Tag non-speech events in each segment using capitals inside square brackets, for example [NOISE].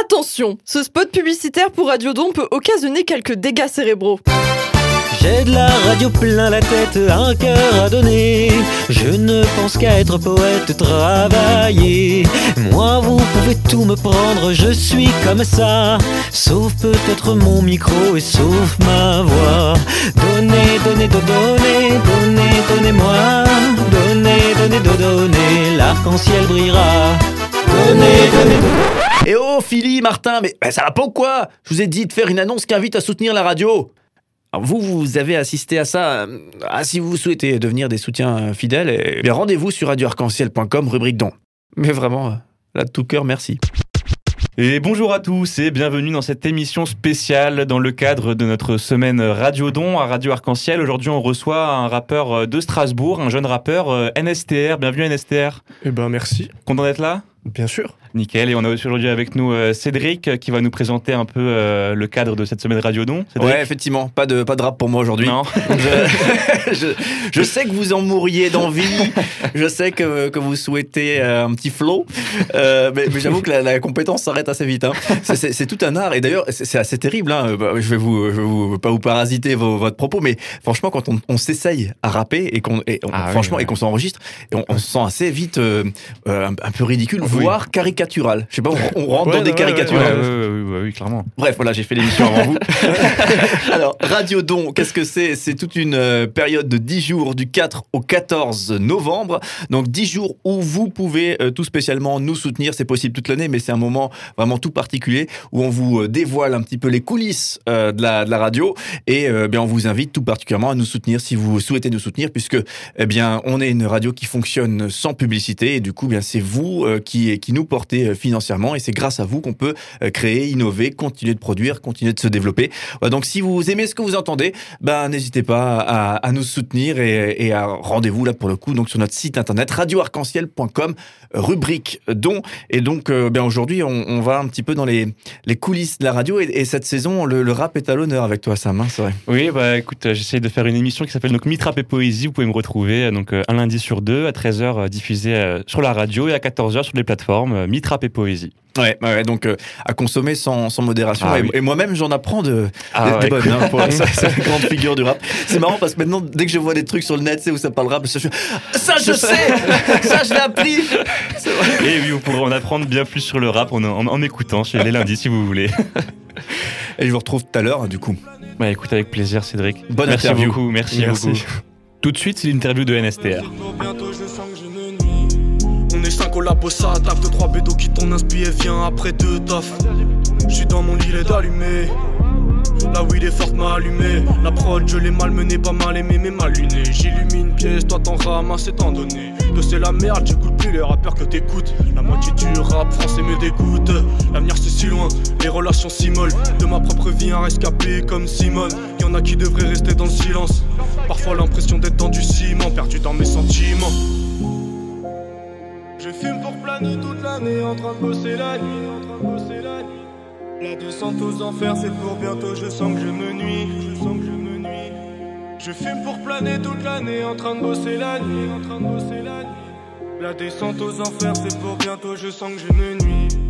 Attention, ce spot publicitaire pour Radiodon peut occasionner quelques dégâts cérébraux. J'ai de la radio plein la tête, un cœur à donner. Je ne pense qu'à être poète, travailler. Moi, vous pouvez tout me prendre, je suis comme ça. Sauf peut-être mon micro et sauf ma voix. Donnez, donnez, do- donnez, donnez, donnez-moi. Donnez, donnez, do- donnez, l'arc-en-ciel brillera. Donnez, donnez, donnez. Et oh, Philly, Martin, mais ça va pas ou quoi? Je vous ai dit de faire une annonce qui invite à soutenir la radio. Alors vous, vous avez assisté à ça. Ah, si vous souhaitez devenir des soutiens euh, fidèles, eh bien rendez-vous sur radioarc-en-ciel.com, rubrique don. Mais vraiment, euh, là de tout cœur, merci. Et bonjour à tous et bienvenue dans cette émission spéciale dans le cadre de notre semaine Radio Don à Radio Arc-en-Ciel. Aujourd'hui, on reçoit un rappeur de Strasbourg, un jeune rappeur NSTR. Bienvenue NSTR. Eh ben merci, Content d'être là? Bien sûr. Nickel. Et on a aussi aujourd'hui avec nous euh, Cédric euh, qui va nous présenter un peu euh, le cadre de cette semaine Radio Don. Cédric Ouais, effectivement, pas de, pas de rap pour moi aujourd'hui. Non [LAUGHS] Je, je, je sais que vous en mourriez d'envie. Je sais que, que vous souhaitez euh, un petit flow. Euh, mais mais j'avoue que la, la compétence s'arrête assez vite. hein. C'est- tout un art. Et d'ailleurs, c'est assez terrible. hein. Bah, Je vais vous, je vais vous pas vous parasiter vos- votre propos, mais franchement, quand on, on s'essaye à rapper et qu'on, Ah oui, franchement, ouais. et qu'on s'enregistre, on, on se sent assez vite euh, euh, un, un peu ridicule, Oui. voire caricatural. Je sais pas, on, on rentre Ouais, dans des caricatures. Ouais, oui, clairement. Bref, voilà, j'ai fait l'émission avant vous. [LAUGHS] Alors, Radio Don, qu'est-ce que c'est? C'est toute une euh, période de 10 jours du 4 au 14 novembre. Donc 10 jours où vous pouvez euh, tout spécialement nous soutenir. C'est possible toute l'année, mais c'est un moment vraiment tout particulier où on vous euh, dévoile un petit peu les coulisses euh, de, la, de la radio. Et euh, bien, on vous invite tout particulièrement à nous soutenir si vous souhaitez nous soutenir, puisque eh bien, on est une radio qui fonctionne sans publicité. Et du coup, bien, c'est vous qui, qui nous portez euh, financièrement. Et c'est grâce à vous qu'on peut euh, créer, innover, continuer de produire, continuer de se développer. Donc si vous aimez ce que vous entendez, ben n'hésitez pas à, nous soutenir et, à rendez-vous là pour le coup donc sur notre site internet radioarc-en-ciel.com rubrique don et donc euh, ben aujourd'hui on, va un petit peu dans les, les coulisses de la radio et, et cette saison le, rap est à l'honneur avec toi Sam hein, c'est vrai. Oui, bah écoute, j'essaie de faire une émission qui s'appelle donc Mitrap et Poésie. Vous pouvez me retrouver donc un lundi sur deux à 13h diffusé sur la radio et à 14h sur les plateformes Mitrap et Poésie. Ouais, ouais donc euh, à consommer sans, sans modération Ah et, oui. et moi-même j'en apprends de, Ah ouais, des bonnes hein, pour- [LAUGHS] ça, c'est une grande figure du rap. C'est marrant parce que maintenant dès que je vois des trucs sur le net, sais où ça parle rap, je fais, ça je sais, [LAUGHS] ça je l'ai appris. C'est vrai. Et oui, vous pourrez en apprendre bien plus sur le rap en, en, en écoutant chez les lundis si vous voulez. [LAUGHS] Et je vous retrouve tout à l'heure du coup. Bah écoute, avec plaisir Cédric. Bonne merci interview. beaucoup, merci, Merci. beaucoup. Tout de suite, c'est l'interview de NSTR. Labo, ça taf de 3 bédos qui tournent inspi et vient après deux taf. Je suis dans mon lit, il est allumé. Là où il est fort m'a allumé. La prod, je l'ai malmené, pas mal aimé, mais mal luné. J'illumine pièce, toi t'en ramasses étant donné. Que c'est la merde, j'écoute plus les rappeurs que t'écoutes. La moitié du rap français me dégoûte. L'avenir c'est si loin, les relations si molles. De ma propre vie, un rescapé comme Simone. Y'en a qui devraient rester dans le silence. Parfois l'impression d'être dans du ciment, perdu dans mes sentiments. Je fume pour planer toute l'année, en train de bosser la nuit, en train de bosser la nuit. La descente aux enfers, c'est pour bientôt, je sens que je me nuis, je sens que je me nuis. Je fume pour planer toute l'année, en train de bosser la nuit, en train de bosser la nuit. La descente aux enfers, c'est pour bientôt, je sens que je me nuis.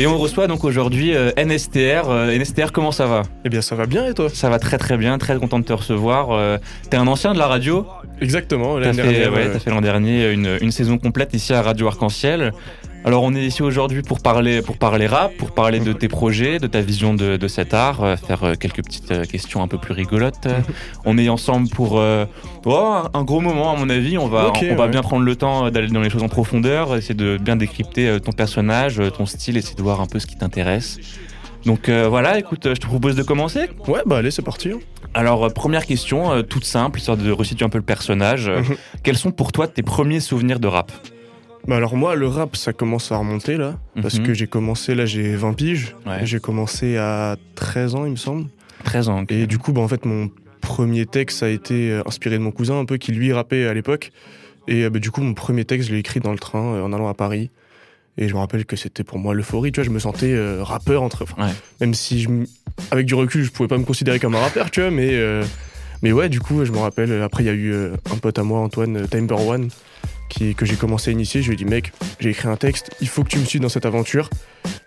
Et on reçoit donc aujourd'hui euh, NSTR. Euh, NSTR, comment ça va? Eh bien ça va bien et toi? Ça va très très bien, très content de te recevoir. Euh, T'es un ancien de la radio? Exactement, l'année dernière. ouais, euh, t'as fait l'an dernier une, une saison complète ici à Radio Arc-en-Ciel. Alors on est ici aujourd'hui pour parler, pour parler rap, pour parler de tes projets, de ta vision de, de cet art, euh, faire euh, quelques petites euh, questions un peu plus rigolotes. [LAUGHS] on est ensemble pour oh, un- gros moment à mon avis. On va, on va ouais. bien prendre le temps d'aller dans les choses en profondeur, essayer de bien décrypter ton personnage, ton style, essayer de voir un peu ce qui t'intéresse. Donc voilà, écoute, je te propose de commencer. Ouais, bah allez, c'est parti. hein. Alors première question, toute simple, histoire de resituer un peu le personnage. Mhm. Quels sont pour toi tes premiers souvenirs de rap? Bah alors moi, le rap, ça commence à remonter là. Parce Mhm. que j'ai commencé, là j'ai 20 piges. Ouais. J'ai commencé à 13 ans, il me semble. 13 ans. Et du coup, bah en fait, mon premier texte a été euh, inspiré de mon cousin un peu qui lui rappait à l'époque. Et euh, bah, du coup, mon premier texte, je l'ai écrit dans le train euh, en allant à Paris. Et je me rappelle que c'était pour moi l'euphorie, tu vois, je me sentais euh, rappeur entre. enfin, Ouais. Même si, je avec du recul, je pouvais pas me considérer comme un rappeur, tu vois, mais, euh, mais ouais, du coup, je me rappelle. Après, il y a eu un pote à moi, Antoine, Timber One, qui, que j'ai commencé à initier. Je lui ai dit, mec, j'ai écrit un texte, il faut que tu me suives dans cette aventure.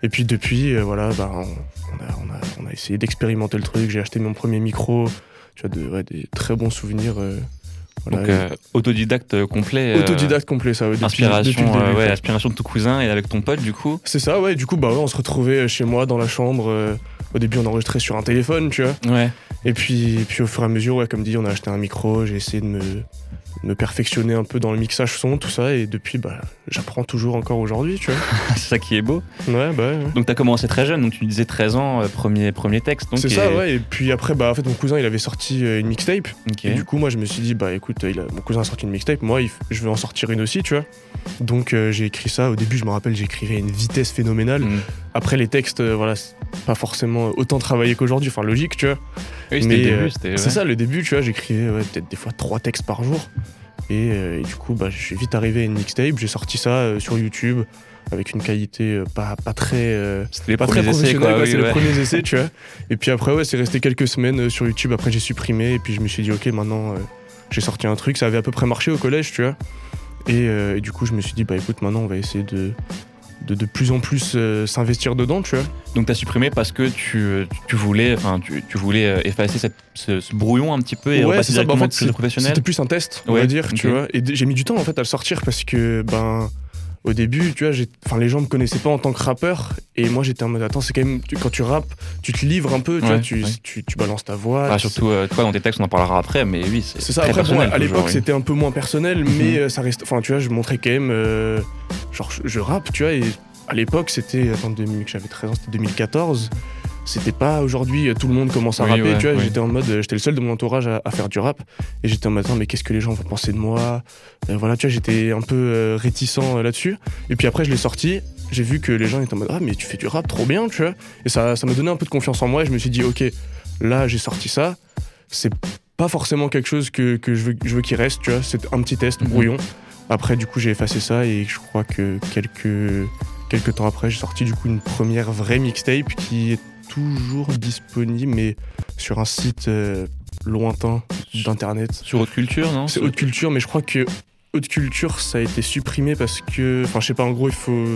Et puis depuis, euh, voilà, bah, on, on a, on, a, on a essayé d'expérimenter le truc. J'ai acheté mon premier micro, tu vois, de, ouais, des très bons souvenirs. euh, voilà. Donc, euh, autodidacte complet. Autodidacte complet, ça, ouais, depuis, Inspiration, depuis le début, ouais, inspiration de ton cousin et avec ton pote, du coup. C'est ça, ouais. Du coup, bah ouais, on se retrouvait chez moi dans la chambre. au début, on enregistrait sur un téléphone, tu vois. Ouais. Et puis, et puis au fur et à mesure, ouais, comme dit, on a acheté un micro. J'ai essayé de me, me perfectionner un peu dans le mixage son, tout ça. Et depuis, bah, j'apprends toujours encore aujourd'hui, tu vois. [LAUGHS] c'est ça qui est beau. Ouais, bah ouais. Donc, t'as commencé très jeune, donc tu disais 13 ans, euh, premier, premier texte. donc, C'est et- ça, ouais. Et puis après, bah, en fait, mon cousin, il avait sorti euh, une mixtape. Et du coup, moi, je me suis dit, bah écoute, il a- mon cousin a sorti une mixtape, moi, il je veux en sortir une aussi, tu vois. Donc, euh, j'ai écrit ça. Au début, je me rappelle, j'écrivais à une vitesse phénoménale. Mm. Après, les textes, voilà, pas forcément autant travaillé qu'aujourd'hui. Enfin, logique, tu vois. Oui, Mais, euh, C'est ouais. ça, le début, tu vois, j'écrivais ouais, peut-être des fois trois textes par jour. Et, euh, et du coup, bah, je suis vite arrivé à une mixtape. J'ai sorti ça euh, sur YouTube avec une qualité pas, pas très. C'était les pas très premiers essais, professionnelle, oui, c'est ouais. les premiers essais, tu vois. [LAUGHS] Et puis après, ouais, c'est resté quelques semaines sur YouTube. Après, j'ai supprimé. Et puis, je me suis dit, ok, maintenant, j'ai sorti un truc. Ça avait à peu près marché au collège, tu vois. Et, euh, et du coup, je me suis dit, bah écoute, maintenant, on va essayer de, de, de plus en plus euh, s'investir dedans, tu vois. Donc t'as supprimé parce que tu, tu voulais, enfin tu, tu voulais euh, effacer cette- ce, ce brouillon un petit peu et Ouais, repasser. Bah, en directement fait, sur le professionnel. C'était plus un test, on Ouais, va dire, tu vois. Et j'ai mis du temps en fait à le sortir parce que ben au début, tu vois, enfin les gens me connaissaient pas en tant que rappeur et moi j'étais en mode attends, c'est quand même tu- quand tu rappes, tu te livres un peu, tu Ouais, vois, tu, ouais. tu, tu balances ta voix. Tu- surtout euh, toi dans tes textes, on en parlera après, mais oui, c'est c'est ça. très Après, bon, à l'époque, oui. c'était un peu moins personnel, Mhm. mais euh, ça reste. Enfin, tu vois, je montrais quand même. euh, genre, je, je rappe, tu vois, et à l'époque, c'était. Attends, 2000 que j'avais 13 ans, c'était 2014. C'était pas aujourd'hui, euh, tout le monde commence à Oui, rapper, ouais, tu vois. J'étais en mode. euh, J'étais le seul de mon entourage à, à faire du rap. Et j'étais en mode, mais qu'est-ce que les gens vont penser de moi? Euh, Voilà, tu vois, j'étais un peu euh, réticent euh, là-dessus. Et puis après, je l'ai sorti. J'ai vu que les gens étaient en mode, ah, mais tu fais du rap, trop bien, tu vois. Et ça ça m'a donné un peu de confiance en moi. Et je me suis dit, ok, là, j'ai sorti ça. C'est pas forcément quelque chose que, que je veux, je veux qu'il reste, tu vois. C'est un petit test Mhm. brouillon. Après, du coup, j'ai effacé ça et je crois que quelques, quelques temps après, j'ai sorti du coup une première vraie mixtape qui est toujours disponible, mais sur un site euh, lointain d'internet. Sur haute culture, non? C'est Haute Culture, mais je crois que Haute Culture, ça a été supprimé parce que, enfin, je sais pas, en gros, il faut.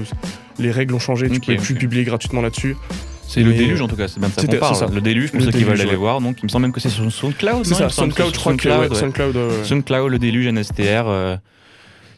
Les règles ont changé, tu Ok, peux plus publier gratuitement là-dessus. C'est le déluge en tout cas, c'est bien de ça qu'on parle. ça. Le déluge, pour Le ceux qui veulent aller voir, donc il me semble même que c'est sur SoundCloud. C'est ça, SoundCloud, je crois que. ouais, SoundCloud, ouais. SoundCloud. SoundCloud, le déluge, NSTR. euh,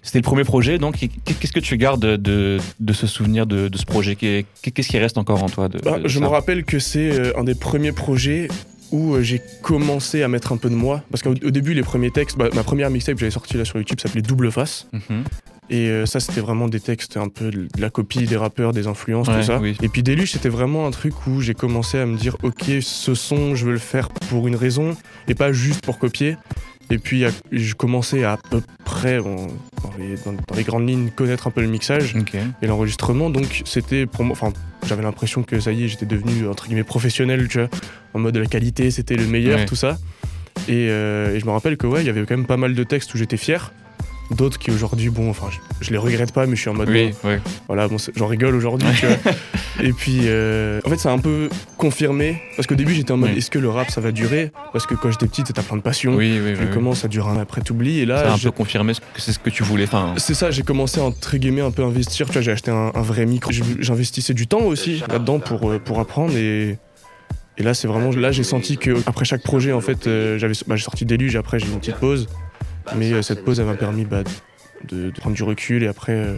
C'était le premier projet, donc qu'est-ce que tu gardes de, ce souvenir de, de ce projet? Qu'est- Qu'est-ce qui reste encore en toi de, Bah, je me rappelle que c'est euh, un des premiers projets où euh, j'ai commencé à mettre un peu de moi. Parce qu'au au début, les premiers textes, bah, ma première mixtape que j'avais sortie là sur YouTube s'appelait Double Face. Mhm. Et euh, ça, c'était vraiment des textes un peu de la copie des rappeurs, des influences, Ouais, tout ça. oui. Et puis Déluge, c'était vraiment un truc où j'ai commencé à me dire, ok, ce son, je veux le faire pour une raison et pas juste pour copier. Et puis je commençais à, à peu près, bon, dans, les, dans- dans les grandes lignes, connaître un peu le mixage et l'enregistrement. Donc c'était pour moi, enfin, j'avais l'impression que ça y est, j'étais devenu entre guillemets professionnel, tu vois, en mode la qualité, c'était le meilleur, Ouais. tout ça. Et, euh, et je me rappelle que ouais, il y avait quand même pas mal de textes où j'étais fier. D'autres qui aujourd'hui, bon, enfin, je, je les regrette pas, mais je suis en mode, Oui, bon, oui. voilà, bon, j'en rigole aujourd'hui, tu vois. [LAUGHS] Et puis, euh, en fait, ça a un peu confirmé, parce qu'au début, j'étais en mode, Oui. est-ce que le rap, ça va durer? Parce que quand j'étais petit, t'étais plein de passion. Oui, oui, oui, comment ça dure un après, t'oublies. Et Ça a là, un peu confirmé que c'est ce que tu voulais. Enfin, c'est ça, j'ai commencé à entre guillemets un peu investir. Tu vois, j'ai acheté un, un vrai micro. J'investissais du temps aussi là-dedans pour, euh, pour apprendre. Et, et là, c'est vraiment. Là, j'ai senti que après chaque projet, en fait, euh, j'avais bah, j'ai sorti Déluge. Après, j'ai eu une petite pause. Mais euh, cette pause, elle m'a permis bah, de, de prendre du recul. Et après, euh,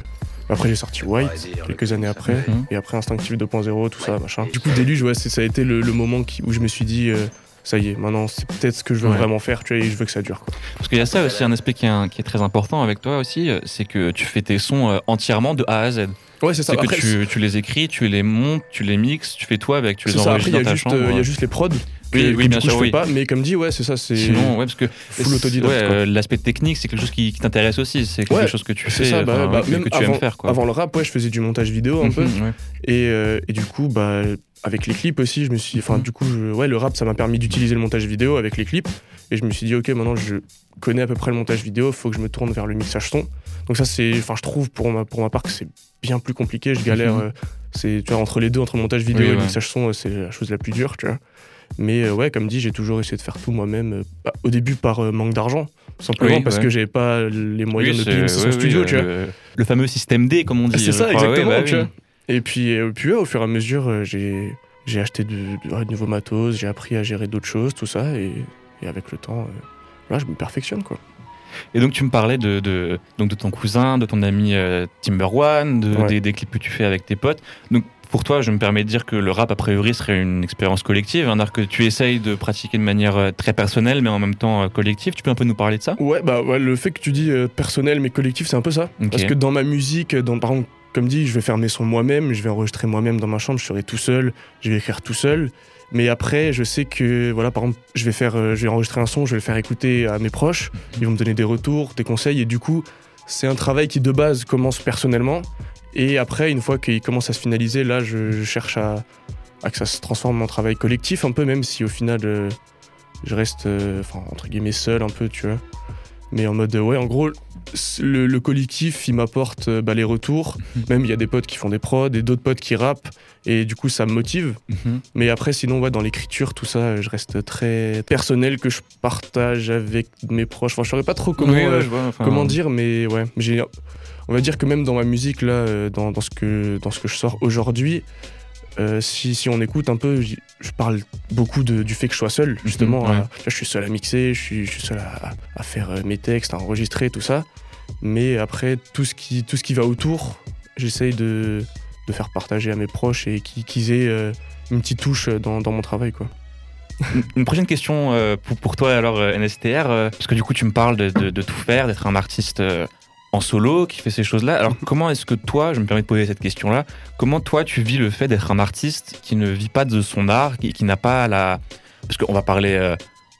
après j'ai sorti White quelques années après. Mhm. Et après, Instinctive 2.0, tout ça, machin. Du coup, Déluge, ouais, c'est- ça a été le, le moment qui- où je me suis dit. euh, ça y est, maintenant c'est peut-être ce que je veux Ouais. vraiment faire, tu vois, et je veux que ça dure. Quoi. Parce qu'il y a ça aussi, un aspect qui est, un- qui est très important avec toi aussi, c'est que tu fais tes sons euh, entièrement de A à Z. Ouais, c'est ça. C'est que tu, tu les écris, tu les montes, tu les mixes, tu fais toi avec, tu les enregistres dans ta juste, chambre. euh, il y a juste les prods. Oui, bien coup, sûr, je oui. pas, mais comme dit, ouais, c'est ça, c'est Sinon, ouais, parce que full autodidacte. ouais, euh, l'aspect technique, c'est quelque chose qui, qui t'intéresse aussi. C'est quelque Ouais, chose que tu fais, ça, bah, bah, que, même que tu avant- aimes faire. Quoi. Avant le rap, ouais, je faisais du montage vidéo un peu. Mhm. Et, euh, et du coup, bah, avec les clips aussi, je me suis. Enfin, Mhm. du coup, je- ouais, le rap, ça m'a permis d'utiliser le montage vidéo avec les clips. Et je me suis dit, ok, maintenant, je connais à peu près le montage vidéo, faut que je me tourne vers le mixage son. Donc, ça, c'est. Enfin, je trouve pour ma, pour ma part que c'est bien plus compliqué. Je galère. Mhm. euh, c'est, tu vois, entre les deux, entre le montage vidéo et le mixage son, c'est la chose la plus dure, tu vois. Mais euh, ouais, comme dit, j'ai toujours essayé de faire tout moi-même. euh, bah, au début, par euh, manque d'argent. Simplement Oui, parce ouais. que j'avais pas les moyens Oui, de payer oui, studio, tu vois. le, le fameux système D, comme on dit. C'est ça, crois. Ouais, exactement, bah tu oui. vois. Et puis, puis ouais, au fur et à mesure, j'ai j'ai acheté de, de- ouais, de nouveaux matos, j'ai appris à gérer d'autres choses, tout ça, et, et avec le temps, là, je me perfectionne, quoi. Et donc tu me parlais de, de, donc de ton cousin, de ton ami euh, Timber One, de, Ouais. des, des clips que tu fais avec tes potes. Donc pour toi, je me permets de dire que le rap, a priori, serait une expérience collective, un art que tu essayes de pratiquer de manière euh, très personnelle, mais en même temps euh, collective. Tu peux un peu nous parler de ça? Ouais, bah ouais, le fait que tu dis euh, personnel mais collectif, c'est un peu ça. Parce que dans ma musique, dans, par exemple, comme dit, je vais faire mes sons moi-même, je vais enregistrer moi-même dans ma chambre, je serai tout seul, je vais écrire tout seul. Mais après, je sais que, voilà, par exemple, je vais, faire, euh, je vais enregistrer un son, je vais le faire écouter à mes proches, ils vont me donner des retours, des conseils, et du coup, c'est un travail qui de base commence personnellement. Et après, une fois qu'il commence à se finaliser, là, je, cherche à, que ça se transforme en travail collectif, un peu, même si au final, euh, je reste, euh, entre guillemets, seul un peu, tu vois. Mais en mode, ouais, en gros, le, le collectif, il m'apporte euh, bah, les retours. Même il y a des potes qui font des prods et d'autres potes qui rappent. Et du coup, ça me motive. Mhm. Mais après, sinon, ouais, dans l'écriture, tout ça, je reste très personnel que je partage avec mes proches. Enfin, je saurais pas trop comment, Oui, ouais, euh, je vois, enfin, comment dire, mais ouais. J'ai, on va dire que même dans ma musique, là, euh, dans, dans ce, que, dans ce que je sors aujourd'hui, euh, si, si on écoute un peu, je parle beaucoup de- du fait que je sois seul, justement. Mhm, ouais. tu vois, je suis seul à mixer, je suis, je suis seul à, à faire euh, mes textes, à enregistrer, tout ça. Mais après, tout ce qui, tout ce qui va autour, j'essaye de, de faire partager à mes proches et qui- qu'ils aient euh, une petite touche dans, dans mon travail, quoi. [LAUGHS] Une- prochaine question euh, pour, pour toi alors euh, NSTR, euh, parce que du coup tu me parles de, de- de tout faire, d'être un artiste euh, en solo qui fait ces choses-là. Alors comment est-ce que toi, je me permets de poser cette question-là, comment toi tu vis le fait d'être un artiste qui ne vit pas de son art, qui, qui n'a pas la... Parce qu'on va parler... euh,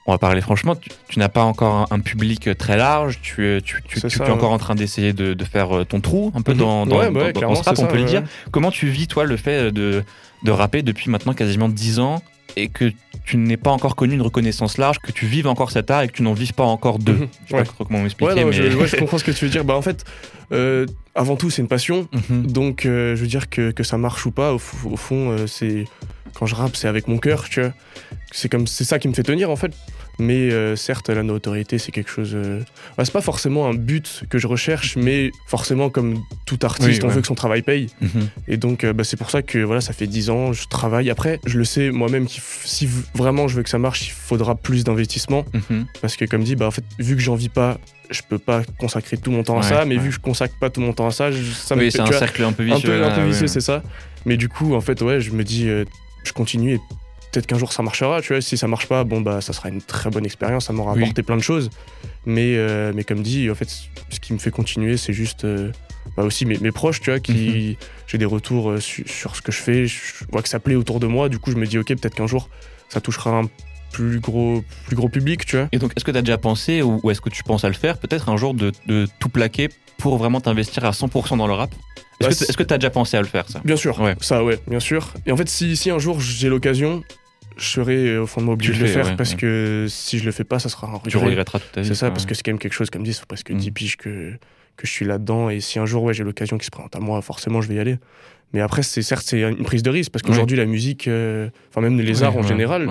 on va parler franchement, tu, tu n'as pas encore un, un public très large, tu, es- tu, tu, C'est tu ça, es encore en train d'essayer de, de faire euh, ton trou un peu Mhm. dans, dans, Ouais, dans- ouais, dans clairement, ce rap, on ça, peut le dire. Comment tu vis toi le fait de, de rapper depuis maintenant quasiment 10 ans et que tu n'aies pas encore connu une reconnaissance large, que tu vives encore cet art et que tu n'en vives pas encore deux. Mhm. Je sais Ouais. pas comment m'expliquer, Ouais, non, mais... je, ouais, je comprends ce que tu veux dire. Bah, en fait, euh, avant tout, c'est une passion. [LAUGHS] Mhm. Donc, euh, je veux dire que, que ça marche ou pas, au, fond, euh, c'est quand je rappe, c'est avec mon cœur, tu vois. C'est comme c'est ça qui me fait tenir en fait. Mais euh, certes, la notoriété, c'est quelque chose. euh, ouais, c'est pas forcément un but que je recherche, mais forcément, comme tout artiste, Oui, on ouais. veut que son travail paye. Mhm. Et donc, euh, bah, c'est pour ça que voilà, ça fait 10 ans, je travaille. Après, je le sais moi-même, si vraiment je veux que ça marche, il faudra plus d'investissement. Mhm. Parce que, comme dit, bah, en fait, vu que j'en vis pas, je peux pas consacrer tout mon temps à ça. Mais ouais. vu que je consacre pas tout mon temps à ça, je- ça me Oui, fait- c'est un vois, cercle un peu un vicieux. un peu vicieux, c'est ça. Mais du coup, en fait, ouais, je me dis, euh, je continue et peut-être qu'un jour ça marchera, tu vois. Si ça marche pas, bon, bah, ça sera une très bonne expérience, ça m'aura Oui. apporté plein de choses. Mais, euh, mais comme dit, en fait, ce qui me fait continuer, c'est juste euh, bah, aussi mes, mes proches, tu vois, qui. Mhm. J'ai des retours euh, su- sur ce que je fais, je vois que ça plaît autour de moi, du coup, je me dis, ok, peut-être qu'un jour, ça touchera un plus gros, plus gros public, tu vois. Et donc, est-ce que tu as déjà pensé, ou, ou est-ce que tu penses à le faire, peut-être un jour, de, de tout plaquer pour vraiment t'investir à 100% dans le rap? Bah, Est-ce est-ce que tu as déjà pensé à le faire, ça? Bien sûr, Ouais. ça ouais, bien sûr. Et en fait, si, si un jour j'ai l'occasion, je serai euh, au fond de moi obligé de le faire ouais, parce ouais. que si je le fais pas, ça sera un regret. Tu regretteras toute ta vie. C'est ça, parce que c'est quand même quelque chose, comme dit, ça fait presque Mm. 10 piges que, que je suis là-dedans. Et si un jour ouais, j'ai l'occasion qui se présente à moi, forcément, je vais y aller. Mais après, c'est certes, c'est une prise de risque parce qu'aujourd'hui, la musique, euh, enfin, même les arts en général.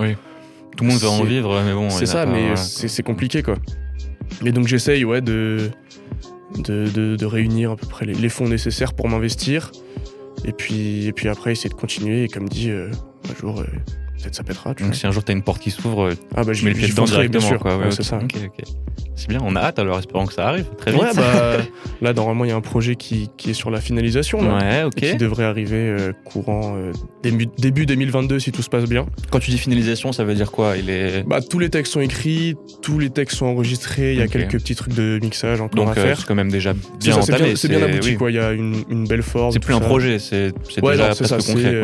Tout le monde veut en vivre, mais bon. c'est ça, pas, mais c'est compliqué, quoi. Mais donc, j'essaye, ouais, de, de, de- de réunir à peu près les, les fonds nécessaires pour m'investir. Et puis, et puis après, essayer de continuer. Et comme dit, euh, un jour, euh, peut-être ça pètera. Tu Donc, vois. si un jour tu as une porte qui s'ouvre, euh, Ah, bah, tu mets le pied dedans foncerai, bien directement. sûr. Quoi. Ouais, Ouais, ok. c'est ça. C'est bien, on a hâte alors, espérons que ça arrive très vite. Ouais, bah, [LAUGHS] là, normalement, il y a un projet qui, qui est sur la finalisation. Là, Ouais, et ok. Qui devrait arriver euh, courant euh, début, début 2022 si tout se passe bien. Quand tu dis finalisation, ça veut dire quoi? Il est. Bah, tous les textes sont écrits, tous les textes sont enregistrés, il y a quelques petits trucs de mixage encore Donc, à euh, faire. c'est quand même déjà C'est bien entamé. bien, c'est bien abouti, oui. quoi. Il y a une, une belle forme. C'est plus un projet, c'est déjà non, c'est ça, presque concret.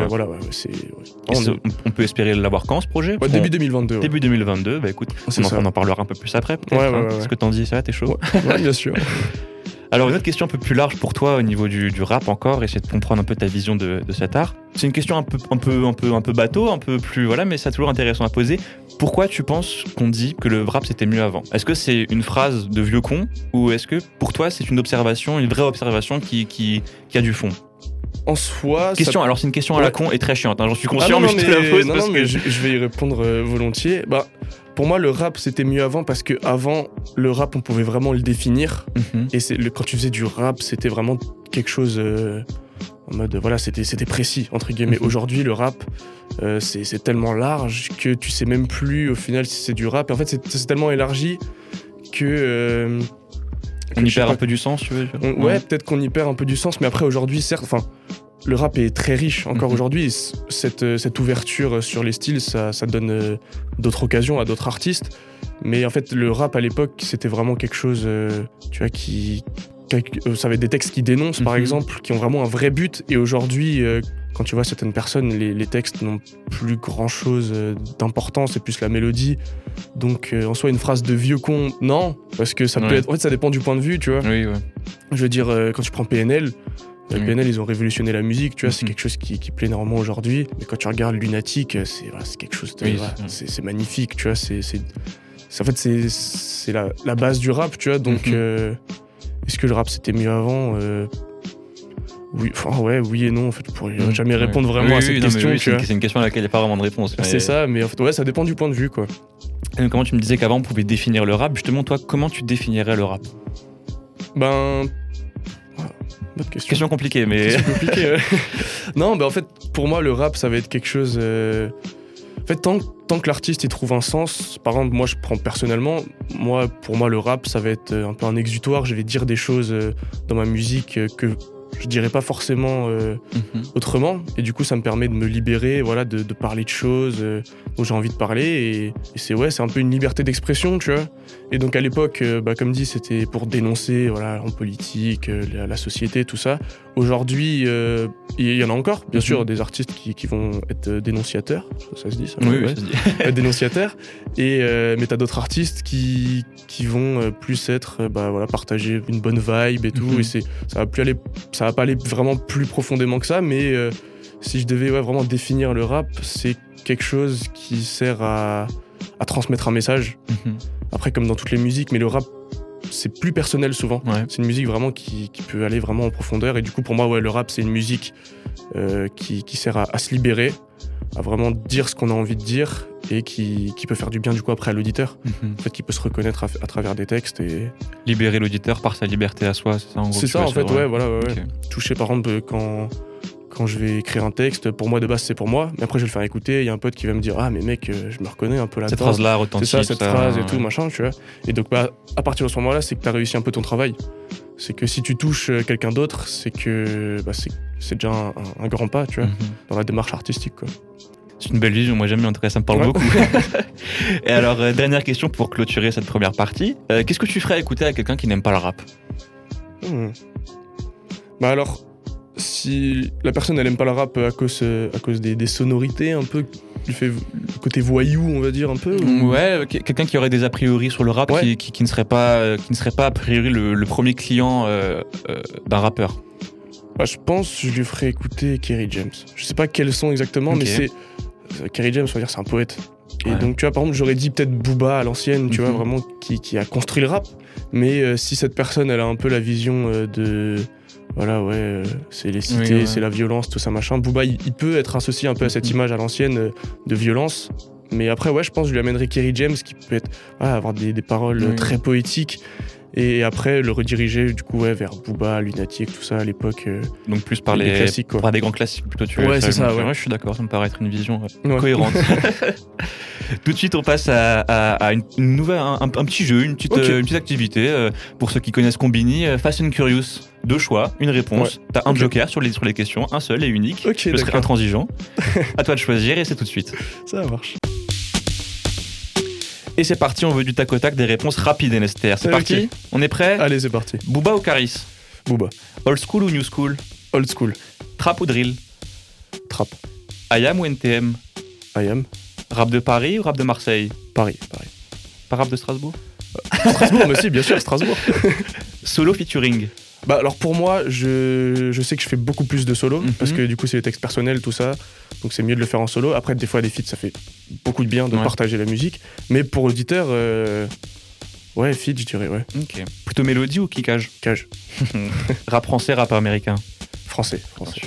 on peut espérer l'avoir quand ce projet? Ouais, début 2022. ouais. Début 2022, bah écoute, on en, ça. on en parlera un peu plus après. peut-être, hein. ouais. que t'en dis Ça va, t'es chaud Ouais, bien sûr. [LAUGHS] Alors une autre question un peu plus large pour toi au niveau du, du rap encore, essayer de comprendre un peu ta vision de, de cet art. C'est une question un peu, un peu, un peu, un peu bateau, un peu plus voilà, mais c'est toujours intéressant à poser. Pourquoi tu penses qu'on dit que le rap c'était mieux avant? Est-ce que c'est une phrase de vieux con ou est-ce que pour toi c'est une observation, une vraie observation qui, qui, qui a du fond? En soi. ça- Question. Alors c'est une question à la con et très chiante. hein, J'en suis Ah conscient, non, mais je te la pose non, parce non, que mais je, je vais y répondre euh, volontiers. Bah, pour moi, le rap, c'était mieux avant parce que avant, le rap, on pouvait vraiment le définir. Mhm. Et c'est quand tu faisais du rap, c'était vraiment quelque chose euh, en mode, voilà, c'était c'était précis, entre guillemets. Mhm. Aujourd'hui, le rap, euh, c'est tellement large que tu sais même plus au final si c'est du rap. Et en fait, c'est tellement élargi que. On y perd un peu du sens, tu veux on- ouais, peut-être qu'on y perd un peu du sens, mais après, aujourd'hui, certes, enfin. Le rap est très riche encore Mhm. aujourd'hui. Cette, euh, cette ouverture sur les styles, ça, ça donne euh, d'autres occasions à d'autres artistes. Mais en fait, le rap à l'époque, c'était vraiment quelque chose, euh, tu vois, qui. Ça avait des textes qui dénoncent, par Mhm. exemple, qui ont vraiment un vrai but. Et aujourd'hui, euh, quand tu vois certaines personnes, les, les textes n'ont plus grand chose d'important, c'est plus la mélodie. Donc, euh, en soi, une phrase de vieux con, non, parce que ça peut être. En fait, ça dépend du point de vue, tu vois. Oui, ouais. Je veux dire, euh, quand tu prends PNL, euh, Oui. PNL, ils ont révolutionné la musique, tu vois, c'est Mhm. quelque chose qui, qui plaît énormément aujourd'hui. Mais quand tu regardes Lunatic, euh, c'est voilà, quelque chose de. Oui, voilà, c'est- magnifique, tu vois. C'est. En fait, c'est- la, la base du rap, tu vois. Donc, Mhm. euh, est-ce que le rap c'était mieux avant Euh, Oui, enfin, ouais, oui et non. En fait, je pourrais Mhm. jamais Ouais. répondre vraiment Oui, à cette question, oui, tu c'est une- question à laquelle il n'y a pas vraiment de réponse. mais- C'est ça, mais en fait, ouais, ça dépend du point de vue, quoi. Et Comment tu me disais qu'avant on pouvait définir le rap Justement, toi, comment tu définirais le rap? Ben. Bonne question. Question compliquée, mais. C'est [LAUGHS] compliqué. ouais. non, mais en fait, pour moi, le rap, ça va être quelque chose. euh, En fait, tant, tant que l'artiste il trouve un sens, par exemple, moi, je prends personnellement, moi, pour moi, le rap, ça va être un peu un exutoire. Je vais dire des choses euh, dans ma musique euh, que je dirais pas forcément euh, Mhm. autrement. Et du coup, ça me permet de me libérer, voilà, de, de parler de choses euh, dont j'ai envie de parler. Et, et c'est ouais, c'est un peu une liberté d'expression, tu vois. Et donc à l'époque, euh, bah, comme dit, c'était pour dénoncer, voilà, en politique, euh, la, la société, tout ça. Aujourd'hui, il y en a encore, bien Mhm. sûr, des artistes qui, qui vont être dénonciateurs. Ça, se dit, ça Oui, oui, ouais ça se dit. être dénonciateurs. Et mais t'as d'autres artistes qui, qui vont plus être, bah voilà, partager une bonne vibe et tout. Mhm. Et c'est, ça va plus aller, ça va pas aller vraiment plus profondément que ça. Mais euh, si je devais ouais, vraiment définir le rap, c'est quelque chose qui sert à, à transmettre un message. Mhm. Après, comme dans toutes les musiques, mais le rap, c'est plus personnel souvent. Ouais. C'est une musique vraiment qui, qui peut aller vraiment en profondeur. Et du coup, pour moi, ouais, le rap, c'est une musique euh, qui, qui sert à, à se libérer, à vraiment dire ce qu'on a envie de dire et qui, qui peut faire du bien du coup après à l'auditeur. Mhm. En fait, qui peut se reconnaître à, à travers des textes. Et Libérer l'auditeur par sa liberté à soi, c'est ça en gros c'est ça, en fait, ouais, voilà, ouais, ouais. Ok. Toucher par exemple quand. Quand je vais écrire un texte, pour moi de base c'est pour moi, mais après je vais le faire écouter. Il y a un pote qui va me dire Ah, mais mec, euh, je me reconnais un peu là-dedans. Cette phrase-là C'est retentit. ça, cette phrase et tout, machin, tu vois. Et donc, bah, à partir de ce moment-là, c'est que tu as réussi un peu ton travail. C'est que si tu touches euh, quelqu'un d'autre, c'est que bah, c'est déjà un, grand pas, tu vois, Mhm. dans la démarche artistique, quoi. C'est une belle vision, moi j'aime bien, en tout cas ça me parle Ouais. beaucoup. [LAUGHS] Et alors, euh, dernière question pour clôturer cette première partie. Euh, Qu'est-ce que tu ferais écouter à quelqu'un qui n'aime pas le rap? Hmm. Bah alors, si la personne elle aime pas le rap à cause, à cause des, des sonorités un peu, du fait le côté voyou, on va dire un peu. ou- Ouais, euh, que- quelqu'un qui aurait des a priori sur le rap, Ouais. qui, qui- qui ne serait pas, euh, qui ne serait pas a priori le, le premier client euh, euh, d'un rappeur. Bah, je pense que je lui ferais écouter Kerry James. Je sais pas quels sont exactement, mais c'est. Kerry James, on va dire, c'est un poète. Et Ouais. donc, tu vois, par exemple, j'aurais dit peut-être Booba à l'ancienne, tu vois, Mhm. vraiment, qui, qui a construit le rap. Mais euh, si cette personne, elle a un peu la vision de. Voilà, ouais, euh, c'est les cités, Oui, ouais. c'est la violence, tout ça, machin. Booba, il, il peut être associé un peu à cette Mhm. image à l'ancienne euh, de violence. Mais après, ouais, je pense que je lui amènerais Kerry James, qui peut être, voilà, avoir des, des paroles euh, Oui. très poétiques. Et après, le rediriger, du coup, ouais, vers Booba, Lunatic, tout ça, à l'époque. euh, Donc plus par les, classiques, quoi. par des grands classiques plutôt. Tu Ouais, c'est ça, ouais. Je suis d'accord, ça me paraît être une vision euh, Ouais. cohérente. [LAUGHS] [LAUGHS] Tout de suite, on passe à, à- à une, une nouvelle, un, un petit jeu, une petite, euh, une petite activité. euh, pour ceux qui connaissent Combini, Fast and Curious. Deux choix, une réponse. T'as un Ok. joker sur les, sur les questions, un seul et unique. Ok, Je serai intransigeant. [LAUGHS] à toi de choisir et c'est tout de suite. Ça marche. Et c'est parti, on veut du tac au tac, des réponses rapides, NSTR. C'est parti On est prêt Allez, c'est parti. Booba ou Caris Booba. Old school ou new school Old school. Trap ou drill Trap. IAM ou NTM I am. Rap de Paris ou rap de Marseille Paris. Paris. Pas rap de Strasbourg Strasbourg, mais si, bien sûr, Strasbourg. [LAUGHS] Solo featuring Bah alors pour moi, je, je sais que je fais beaucoup plus de solo Mhm. parce que du coup c'est les textes personnels tout ça, donc c'est mieux de le faire en solo. Après des fois des feats ça fait beaucoup de bien de Ouais. partager la musique, mais pour auditeur, euh, ouais feat je dirais ouais. Ok. Plutôt mélodie ou kickage? Cage [LAUGHS] Rap français, rap américain français français.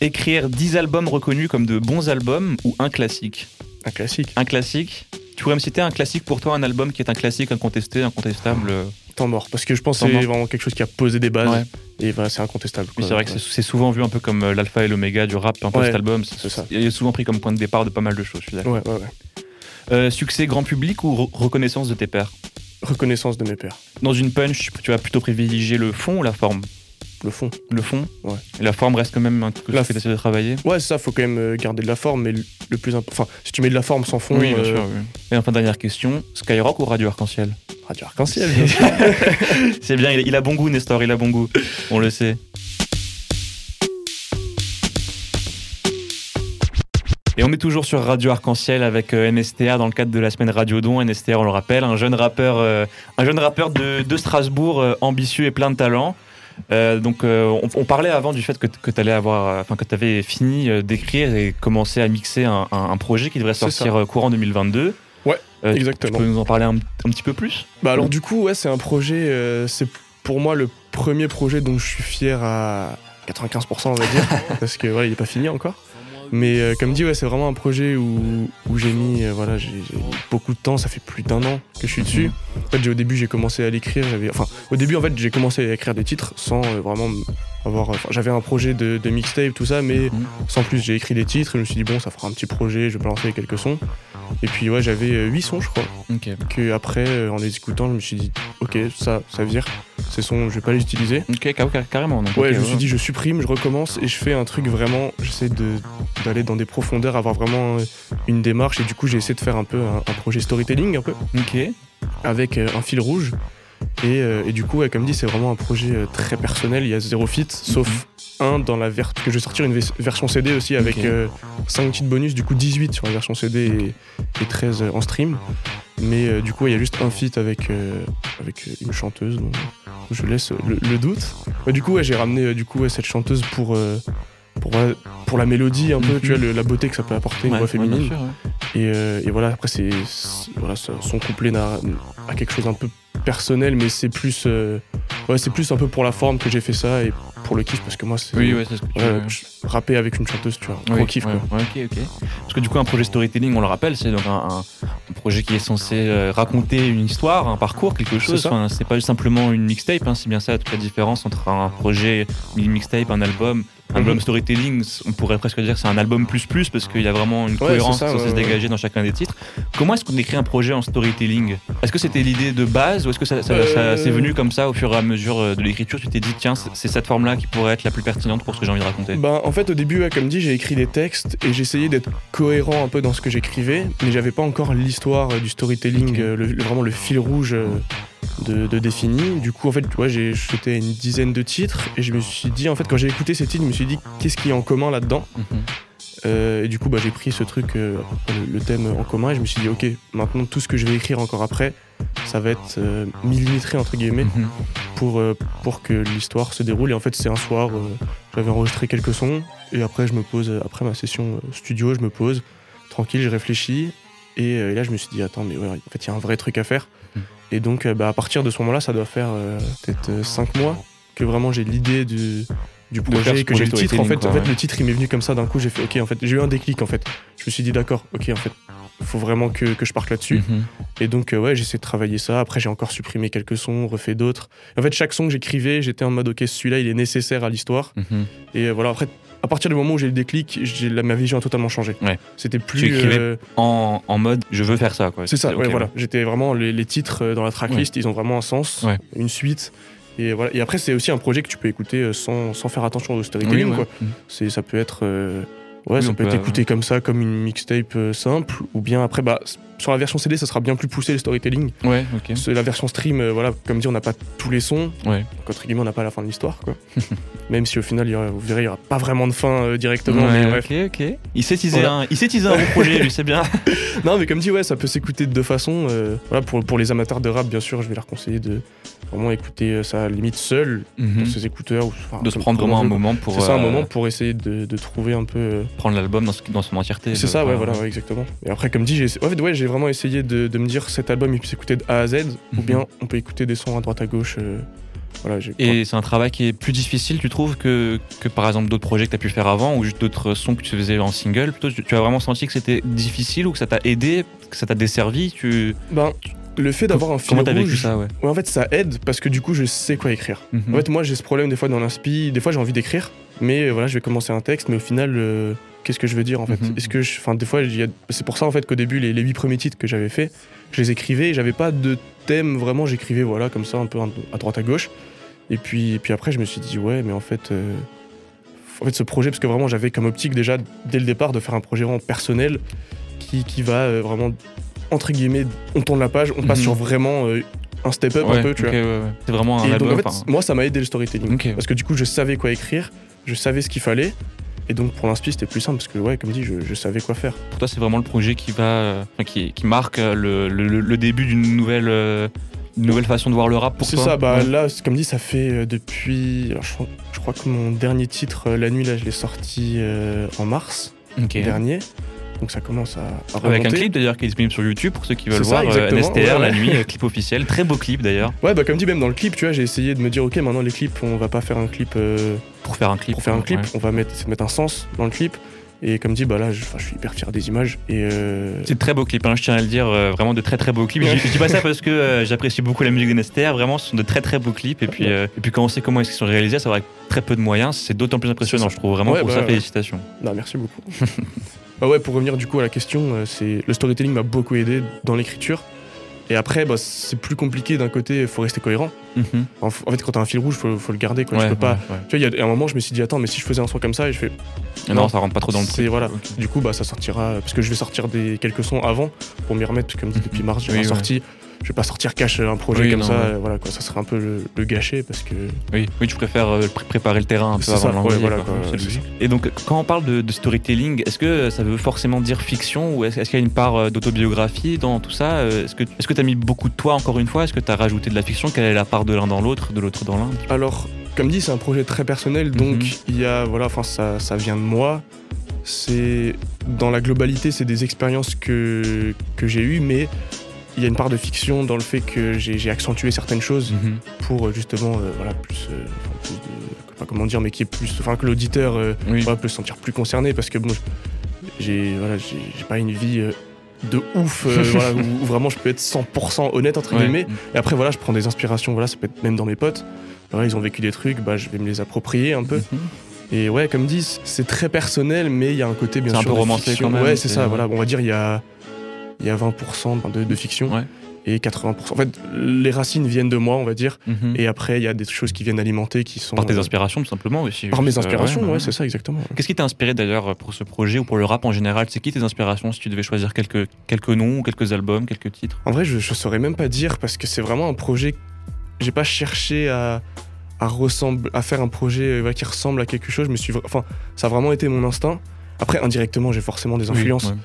Écrire 10 albums reconnus comme de bons albums ou un classique? Un classique. Un classique Tu pourrais me citer un classique pour toi, un album qui est un classique incontesté, incontestable euh, Temps mort. Parce que je pense que c'est vraiment quelque chose qui a posé des bases. Ouais. Et c'est incontestable. Oui, c'est vrai que c'est- souvent vu un peu comme euh, l'alpha et l'oméga du rap, un peu Ouais, cet album. c'est ça. Il est souvent pris comme point de départ de pas mal de choses, je suis d'accord. Euh, succès grand public ou re- reconnaissance de tes pairs? Reconnaissance de mes pères. Dans une punch, tu vas plutôt privilégier le fond ou la forme? Le fond. Le fond? Ouais. Et la forme reste quand même un truc La que tu essaies de travailler? Ouais, ça, faut quand même euh, garder de la forme, mais le, le plus important. Enfin, si tu mets de la forme sans fond, Oui, bien euh, sûr. oui. Et enfin, dernière question Skyrock ou Radio Arc-en-Ciel? Radio Arc-en-Ciel. C'est [LAUGHS] bien, il, a bon goût, Nestor, il a bon goût. On le sait. Et on est toujours sur Radio Arc-en-Ciel avec euh, NSTA dans le cadre de la semaine Radio Don. NSTA, on le rappelle, un jeune rappeur, euh, un jeune rappeur de, de Strasbourg, euh, ambitieux et plein de talent. Euh, donc, on, on parlait avant du fait que, que tu avoir, enfin que avais fini d'écrire et commencé à mixer un, un- un projet qui devrait sortir courant 2022. Ouais, Euh, exactement. Tu peux nous en parler un, un petit peu plus? Bah alors du coup, ouais, c'est un projet, euh, c'est pour moi le premier projet dont je suis fier à 95%, on va dire, [LAUGHS] parce que voilà, il est pas fini encore. Mais euh, comme dit, ouais, c'est vraiment un projet où, où j'ai mis, euh, voilà, j'ai j'ai mis beaucoup de temps. Ça fait plus d'un an que je suis dessus. En fait, j'ai- au début, j'ai commencé à l'écrire. J'avais, enfin, au début, en fait, j'ai commencé à écrire des titres sans euh, vraiment avoir. Enfin, j'avais un projet de, de mixtape, tout ça, mais sans plus. J'ai écrit des titres. Et je me suis dit bon, ça fera un petit projet. Je vais balancer quelques sons. Et puis ouais, j'avais euh, huit sons, je crois que après en les écoutant je me suis dit ok ça ça vire ces sons je vais pas les utiliser Ok, ca- ca- carrément. donc, ouais je me suis dit je supprime je recommence et je fais un truc vraiment j'essaie de d'aller dans des profondeurs avoir vraiment euh, une démarche. Et du coup j'ai essayé de faire un peu un, un projet storytelling un peu. Ok. avec euh, un fil rouge. Et, euh, et du coup ouais, comme dit c'est vraiment un projet très personnel. Il y a zéro fit sauf un dans la version que je vais sortir une version CD aussi avec Ok. 5 titres bonus. Du coup 18 sur la version CD et, et 13 en stream. Mais euh, du coup il y a juste un feat avec euh, avec une chanteuse donc je laisse le, le doute. Ouais, du coup ouais, j'ai ramené du coup ouais, cette chanteuse pour pour, ouais, pour la mélodie un peu tu vois le- la beauté que ça peut apporter une Ouais, voix ouais, féminine sûr, ouais. et, euh, et voilà, après, c'est, voilà, son couplet n'a, a quelque chose un peu personnel, mais c'est plus, euh, ouais, c'est plus un peu pour la forme que j'ai fait ça et pour le kiff, parce que moi, c'est, Oui, ce que rapper avec une chanteuse, tu vois, Oui, gros kiff, ouais, quoi. ok, ok. Parce que du coup, un projet storytelling, on le rappelle, c'est donc un, un- un projet qui est censé euh, raconter une histoire, un parcours, quelque chose. Enfin, c'est pas simplement une mixtape, hein, c'est bien ça toute la différence entre un projet mini mixtape, un album. Un album Mhm. storytelling, on pourrait presque dire que c'est un album plus plus parce qu'il y a vraiment une cohérence c'est ça, censée ouais, se ouais. dégager dans chacun des titres. Comment est-ce qu'on écrit un projet en storytelling? Est-ce que c'était l'idée de base ou est-ce que ça, ça- Euh, ça s'est venu comme ça au fur et à mesure euh, de l'écriture? Tu t'es dit tiens c'est c'est cette forme-là qui pourrait être la plus pertinente pour ce que j'ai envie de raconter? Ben, en fait, au début, ouais, comme dit, j'ai écrit des textes et j'essayais d'être cohérent un peu dans ce que j'écrivais, mais j'avais pas encore l'histoire euh, du storytelling, euh, le- le- vraiment le fil rouge euh, de, de défini. Du coup, en fait, ouais, j'ai jeté une dizaine de titres et je me suis dit, en fait, quand j'ai écouté ces titres, je me suis dit, qu'est-ce qu'il y a en commun là-dedans? Mhm. Euh, et du coup, bah, j'ai pris ce truc, euh, le, thème en commun, et je me suis dit, ok, maintenant tout ce que je vais écrire encore après, ça va être euh, millimétré entre guillemets Mhm. pour, euh, pour que l'histoire se déroule. Et en fait, c'est un soir, euh, j'avais enregistré quelques sons, et après, je me pose, après ma session studio, je me pose, tranquille, je réfléchis, et, et là, je me suis dit, attends, mais ouais, en fait, il y a un vrai truc à faire. Et donc, euh, bah, à partir de ce moment-là, ça doit faire euh, peut-être 5 mois que vraiment j'ai l'idée du, projet, que j'ai le titre. En fait, storytelling, en quoi, fait ouais. le titre, il m'est venu comme ça d'un coup. J'ai fait, ok, en fait, j'ai eu un déclic, en fait. Je me suis dit, d'accord, ok, en fait, faut vraiment que, que je parte là-dessus. Mhm. Et donc, euh, ouais, j'essaie de travailler ça. Après, j'ai encore supprimé quelques sons, refait d'autres. En fait, chaque son que j'écrivais, j'étais en mode, ok, celui-là, il est nécessaire à l'histoire. Mhm. Et euh, voilà, après, à partir du moment où j'ai eu le déclic, j'ai- la- ma vision a totalement changé. Ouais. C'était plus. Tu écrivais euh, en, en mode je veux faire ça quoi. c'est ça, ouais, voilà. J'étais vraiment. Les, les titres euh, dans la tracklist, ils ont vraiment un sens, une suite. Et, voilà. et après, c'est aussi un projet que tu peux écouter euh, sans, sans faire attention au storytelling. quoi. Mhm. C'est, ça peut être. euh, ouais, Oui, ça peut être écouté comme ça, comme une mixtape euh, simple. Ou bien après, bah, sur la version CD, ça sera bien plus poussé le storytelling. Ouais, ok. C'est la version stream, euh, voilà, comme dit, on n'a pas tous les sons. Ouais. Donc, entre guillemets, on n'a pas la fin de l'histoire, quoi. [LAUGHS] Même si au final, il y aura- vous verrez, il n'y aura pas vraiment de fin euh, directement. Ouais, mais bref. ok, ok. Il s'est teasé, Voilà. un, il un bon projet, lui, c'est bien. [LAUGHS] Non, mais comme dit, ouais, ça peut s'écouter de deux façons. euh, voilà, pour, pour les amateurs de rap, bien sûr, je vais leur conseiller de vraiment écouter ça limite seul, Mhm. dans ses écouteurs. ou- enfin, De se prendre vraiment un moment pour C'est ça, un moment pour essayer de, de trouver un peu. prendre l'album dans, son entièreté. C'est ça, ouais, voilà, ouais, exactement. Et après, comme dit, j'ai en fait, ouais, j'ai vraiment essayé de, de me dire cet album, il peut s'écouter de A à Z, ou Mhm. bien on peut écouter des sons à droite à gauche. euh, voilà, j'ai- Et c'est un travail qui est plus difficile, tu trouves, que, que par exemple d'autres projets que tu as pu faire avant ou juste d'autres sons que tu faisais en single? Plutôt, tu tu as vraiment senti que c'était difficile ou que ça t'a aidé, que ça t'a desservi? Tu... ben, le fait d'avoir un fil Comment rouge, vécu ça ouais? ouais, en fait, ça aide parce que du coup, je sais quoi écrire. Mhm. En fait, moi, j'ai ce problème des fois dans l'inspi. Des fois, j'ai envie d'écrire, mais euh, voilà, je vais commencer un texte, mais au final, euh, qu'est-ce que je veux dire en fait Mhm. Est-ce que, je- enfin, des fois, c'est pour ça en fait qu'au début, les, les huit premiers titres que j'avais fait, je les écrivais. et J'avais pas de thème vraiment. J'écrivais voilà comme ça, un peu à droite à gauche. Et puis, et puis après, je me suis dit ouais, mais en fait, euh, en fait, ce projet, parce que vraiment, j'avais comme optique déjà dès le départ de faire un projet vraiment personnel qui, qui va euh, vraiment entre guillemets, on tourne la page, on passe Mhm. sur vraiment euh, un step up Ouais, un peu, tu vois. ouais, ouais. C'est vraiment un Et donc album. en fait, enfin, moi ça m'a aidé le storytelling. Parce que du coup je savais quoi écrire, je savais ce qu'il fallait. Et donc pour l'inspi c'était plus simple parce que ouais comme dit je, je savais quoi faire. pour toi, c'est vraiment le projet qui va, euh, qui, qui marque euh, le, le- le début d'une nouvelle, euh, une nouvelle façon de voir le rap pour C'est toi. ça, bah Ouais. là c'est- comme dit ça fait depuis... alors, je, crois, je crois que mon dernier titre, La Nuit, là je l'ai sorti en mars Ok. dernier. Donc ça commence à, à Avec un clip d'ailleurs qui est disponible sur YouTube pour ceux qui veulent C'est ça, voir euh, NSTR ouais, la nuit, euh, clip officiel, très beau clip d'ailleurs Ouais bah comme dit même dans le clip tu vois j'ai essayé de me dire ok maintenant les clips on va pas faire un clip euh, pour faire un clip. pour faire un clip, Ouais. on va mettre, mettre un sens dans le clip. Et comme dit, bah là, je, suis hyper fier des images. Et euh, C'est de très beau clip, hein, je tiens à le dire, euh, vraiment de très très beaux clips. Je, je dis pas ça parce que euh, j'apprécie beaucoup la musique de NSTR, vraiment ce sont de très très beaux clips. Et puis, et puis quand on sait comment qu'ils sont réalisés, c'est vrai que très peu de moyens, c'est d'autant plus impressionnant, je trouve. Vraiment Ouais, pour bah, ça, ouais. félicitations. non, merci beaucoup. [LAUGHS] bah ouais, pour revenir du coup à la question, euh, c'est le storytelling m'a beaucoup aidé dans l'écriture. Et après, bah, c'est plus compliqué d'un côté, il faut rester cohérent. Mhm. En, fait, quand t'as un fil rouge, faut, faut le garder. Quoi. Ouais, je peux pas. ouais. Tu vois, il y a un moment, je me suis dit, attends, mais si je faisais un son comme ça, et je fais, Non, Non, ça rentre pas trop dans le c'est truc. voilà. Du coup, bah, ça sortira parce que je vais sortir des quelques sons avant pour m'y remettre. Parce que comme dit, depuis mars, j'ai Oui, sorti. Je vais pas sortir cash un projet Oui, comme non, ça. ouais. Voilà, quoi. Ça serait un peu le, le gâcher parce que. Oui, oui, tu préfères euh, pré- préparer le terrain un peu avant l'envoyer, voilà. Et donc, quand on parle de, de storytelling, est-ce que ça veut forcément dire fiction ou est-ce qu'il y a une part euh, d'autobiographie dans tout ça Euh, Est-ce que tu as mis beaucoup de toi encore une fois? Est-ce que tu as rajouté de la fiction? Quelle est la part de l'un dans l'autre, de l'autre dans l'un? Alors, comme dit, c'est un projet très personnel, donc Mhm. il y a, voilà, enfin, ça, ça vient de moi. C'est dans la globalité, c'est des expériences que que j'ai eues, mais il y a une part de fiction dans le fait que j'ai accentué certaines choses Mhm. pour euh, justement, euh, voilà, plus, euh, enfin, plus de, pas comment dire, mais qui est plus, enfin, que l'auditeur euh, Oui. voilà, peut se sentir plus concerné, parce que bon, j'ai, voilà, j'ai pas une vie euh, de ouf, euh, [LAUGHS] voilà, où, vraiment je peux être 100% honnête entre Ouais. guillemets. Et après, voilà, je prends des inspirations, voilà, ça peut être même dans mes potes. Voilà, ils ont vécu des trucs, bah, je vais me les approprier un peu. Mhm. Et ouais, comme dit, c'est très personnel, mais il y a un côté bien C'est un sûr peu romancé fiction. quand même, Ouais, c'est c'est- ça. Voilà, on va dire il y a il y a 20% de, de fiction Ouais. et 80%. En fait, les racines viennent de moi, on va dire. Mhm. Et après, il y a des choses qui viennent alimenter, qui sont Par tes euh, inspirations, tout simplement aussi. par mes Euh, inspirations. ouais, ouais, ouais. c'est ça exactement. Qu'est-ce qui t'a inspiré d'ailleurs pour ce projet ou pour le rap en général? C'est qui tes inspirations si tu devais choisir quelques, quelques noms quelques albums, quelques titres? En vrai, je, je saurais même pas dire parce que c'est vraiment un projet. J'ai pas cherché à, à, ressemble, à faire un projet euh, qui ressemble à quelque chose. Je me suis, enfin, ça a vraiment été mon instinct. Après, indirectement, j'ai forcément des influences, Oui, ouais.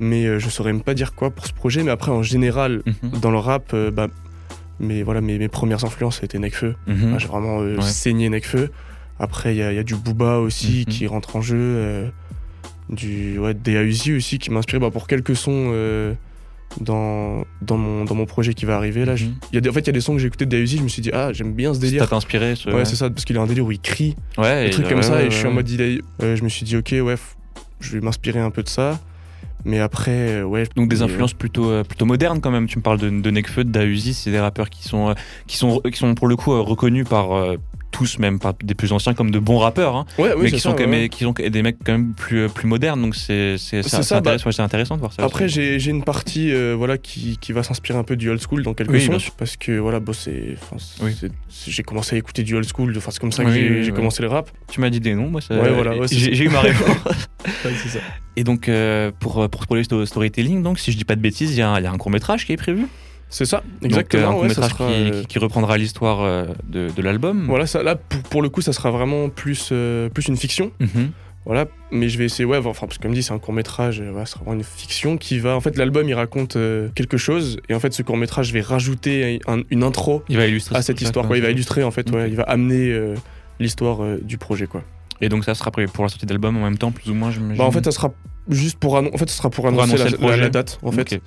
Mais euh, je saurais même pas dire quoi pour ce projet. Mais après, en général, Mhm. dans le rap, euh, bah, mes, voilà, mes, mes premières influences, ça été Nekfeu. Mhm. J'ai vraiment euh, Ouais. saigné Nekfeu. Après, il y, y a du Booba aussi Mhm. qui rentre en jeu. euh, du ouais, aussi qui m'a inspiré bah, pour quelques sons euh, dans, dans, mon, dans mon projet qui va arriver. Là, y a des, en fait, il y a des sons que j'ai écoutés de Dea Uzi, je me suis dit, ah, j'aime bien ce Ça délire. t'a inspiré ce... Ouais, c'est ça, parce qu'il a un délire où il crie, Ouais, des trucs comme ça, et je suis en mode, je me suis dit, ok, ouais, je vais m'inspirer un peu de ça. Mais après, euh, ouais. Donc des influences plutôt, euh, plutôt modernes quand même. Tu me parles de, de Nekfeu, de Dausi, c'est des rappeurs qui sont, euh, qui, sont, qui sont pour le coup reconnus par tous, même par des plus anciens, comme de bons rappeurs, hein, ouais, oui, mais qui ça, sont, quand ouais, même- ouais. qui sont des mecs quand même plus, euh, plus modernes. Donc c'est ça, bah, intéressant, intéressant de voir ça. Après, j'ai une partie euh, voilà, qui, qui va s'inspirer un peu du old school dans quelques Oui, sons. Parce que voilà, bon, c'est- Oui. j'ai commencé à écouter du old school. Enfin, c'est comme ça que j'ai commencé le rap. tu m'as dit des noms, moi voilà, j'ai eu ma [LAUGHS] réponse. Et donc euh, pour, pour sto- storytelling, donc si je dis pas de bêtises, y, il y a un court métrage qui est prévu. C'est ça, Donc, euh, exactement. un ouais, ça sera, qui, reprendra l'histoire euh, de, de l'album. Voilà, ça, là, pour, pour le coup, ça sera vraiment plus, euh, plus une fiction. Mhm. Voilà, mais je vais essayer, ouais, enfin, parce que comme dit, c'est un court métrage, voilà, ça sera vraiment une fiction qui va. En fait, l'album, il raconte euh, quelque chose, et en fait, ce court métrage, je vais rajouter un- une intro Il va illustrer à ce cette histoire. quoi. Il va illustrer, en fait, ouais, il va amener euh, l'histoire du projet, quoi. Et donc ça sera pour la sortie d'album en même temps, plus ou moins, j'imagine. Bah, en fait, ça sera juste pour, en fait, ça sera pour, annoncer, annoncer la, le projet. la- la date, en fait.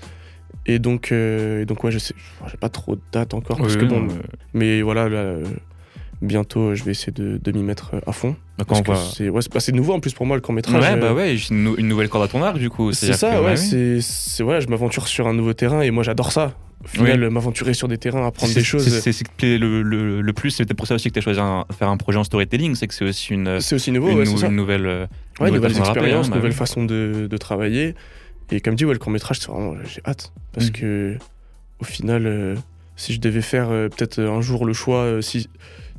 Et donc, euh, et donc, ouais, je sais, j'ai pas trop de date encore, parce Oui, que bon, non, mais- voilà, là, euh, bientôt, je vais essayer de, de m'y mettre euh, à fond. Bah, Parce que c'est ouais, c'est- bah, nouveau en plus pour moi le court métrage. Ouais, bah ouais, une, nou- une nouvelle corde à ton arc du coup. C'est ça, que, ouais, oui. c'est c'est- voilà, je m'aventure sur un nouveau terrain et moi j'adore ça. Au final, m'aventurer sur des terrains, apprendre des choses. C'est ce qui plaît le, le- le plus. C'est peut-être pour ça aussi que tu as choisi un- faire un projet en storytelling. C'est que c'est aussi une, C'est aussi nouveau, une, ouais, nou- c'est ça. une nouvelle. euh, Ouais, nouvelle nouvelles façon de expériences, hein, bah nouvelles de, de travailler. Et comme dit, ouais, le court métrage, c'est vraiment, j'ai hâte. Parce Mhm. que, au final, euh, si je devais faire euh, peut-être un jour le choix, euh, si,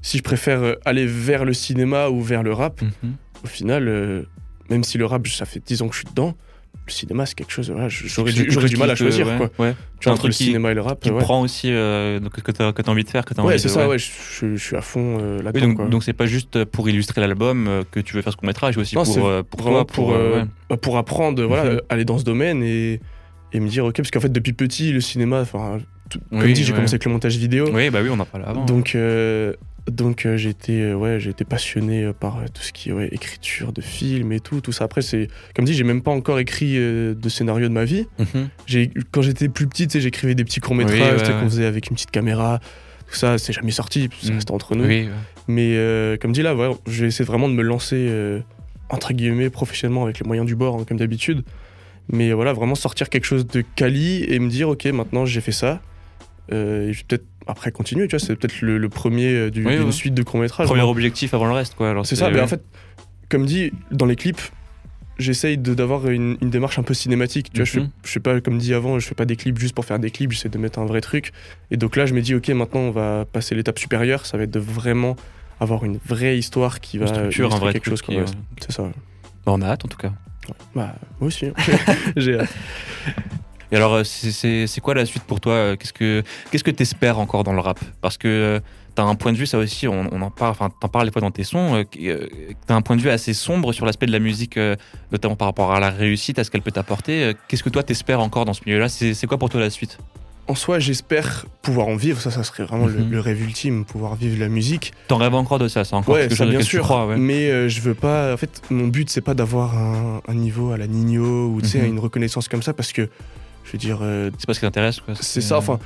si je préfère euh, aller vers le cinéma ou vers le rap, Mhm. au final, euh, même si le rap, ça fait 10 ans que je suis dedans, le cinéma, c'est quelque chose, voilà, j'aurais C'est du, mal à choisir, ouais, quoi. ouais. Tu vois, un entre le truc qui- cinéma et le rap, Qui ouais. prend aussi euh, que tu as, envie de faire, que tu as Ouais, envie c'est de. ça, ouais. je, suis à fond euh, Oui, là-dedans, donc donc c'est pas juste pour illustrer l'album euh, que tu veux faire ce court métrage, aussi Non, c'est pour, euh, pour vraiment toi, pour, pour, ouais. pour apprendre, voilà, Mhm. aller dans ce domaine et, et me dire, ok, parce qu'en fait, depuis petit, le cinéma, tout- comme Oui, dit, j'ai commencé avec le montage vidéo. Oui, bah oui, on en parlait avant. Donc, euh, donc euh, j'ai été, euh, ouais, j'ai été passionné euh, par euh, tout ce qui est ouais, écriture de films et tout, tout ça. Après, c'est, comme dit, j'ai même pas encore écrit de scénario de ma vie. Mhm. J'ai, quand j'étais plus petit, j'écrivais des petits courts métrages Oui, ouais, qu'on faisait avec une petite caméra. Tout ça, c'est jamais sorti, ça Mhm. restait entre nous. Oui. Mais comme dit là, ouais, je vais essayer vraiment de me lancer entre guillemets professionnellement avec les moyens du bord, hein, comme d'habitude. Mais voilà, vraiment sortir quelque chose de quali et me dire, ok, maintenant j'ai fait ça. Et je vais peut-être après continuer, tu vois, c'est peut-être le, le premier euh, du- Oui, d'une ouais. suite de courts-métrages. Premier moi. objectif avant le reste, quoi. Alors C'est ça, mais en fait, comme dit, dans les clips, j'essaye d'avoir une, une démarche un peu cinématique. Tu vois, je, Mhm. fais, je fais pas, comme dit avant, je fais pas des clips juste pour faire des clips, j'essaie de mettre un vrai truc. Et donc là, je me dis, ok, maintenant on va passer l'étape supérieure, ça va être de vraiment avoir une vraie histoire qui va structure, un vrai quelque truc chose. qui, Ouais, euh, C'est ça. Bah, on a hâte en tout cas. Bah, moi aussi. hein. [LAUGHS] J'ai hâte. [LAUGHS] Et alors, euh, c'est- quoi la suite pour toi euh, Qu'est-ce que qu'est-ce que t'espères encore dans le rap? Parce que euh, t'as un point de vue, ça aussi, on, on en parle, enfin, t'en parles des fois dans tes sons. euh, t'as un point de vue assez sombre sur l'aspect de la musique, euh, notamment par rapport à la réussite, à ce qu'elle peut t'apporter. Qu'est-ce que toi t'espères encore dans ce milieu-là? C'est quoi pour toi la suite? En soi, j'espère pouvoir en vivre. Ça, ça serait vraiment le, Mhm. le rêve ultime, pouvoir vivre la musique. T'en rêves encore de ça C'est encore Ouais, quelque ça chose bien auquel tu sûr. crois, ouais. Mais euh, je veux pas. En fait, mon but c'est pas d'avoir un, un niveau à la Nino ou tu sais Mhm. une reconnaissance comme ça parce que je veux dire. euh, C'est pas ce qui t'intéresse, quoi. c'est ça. Enfin,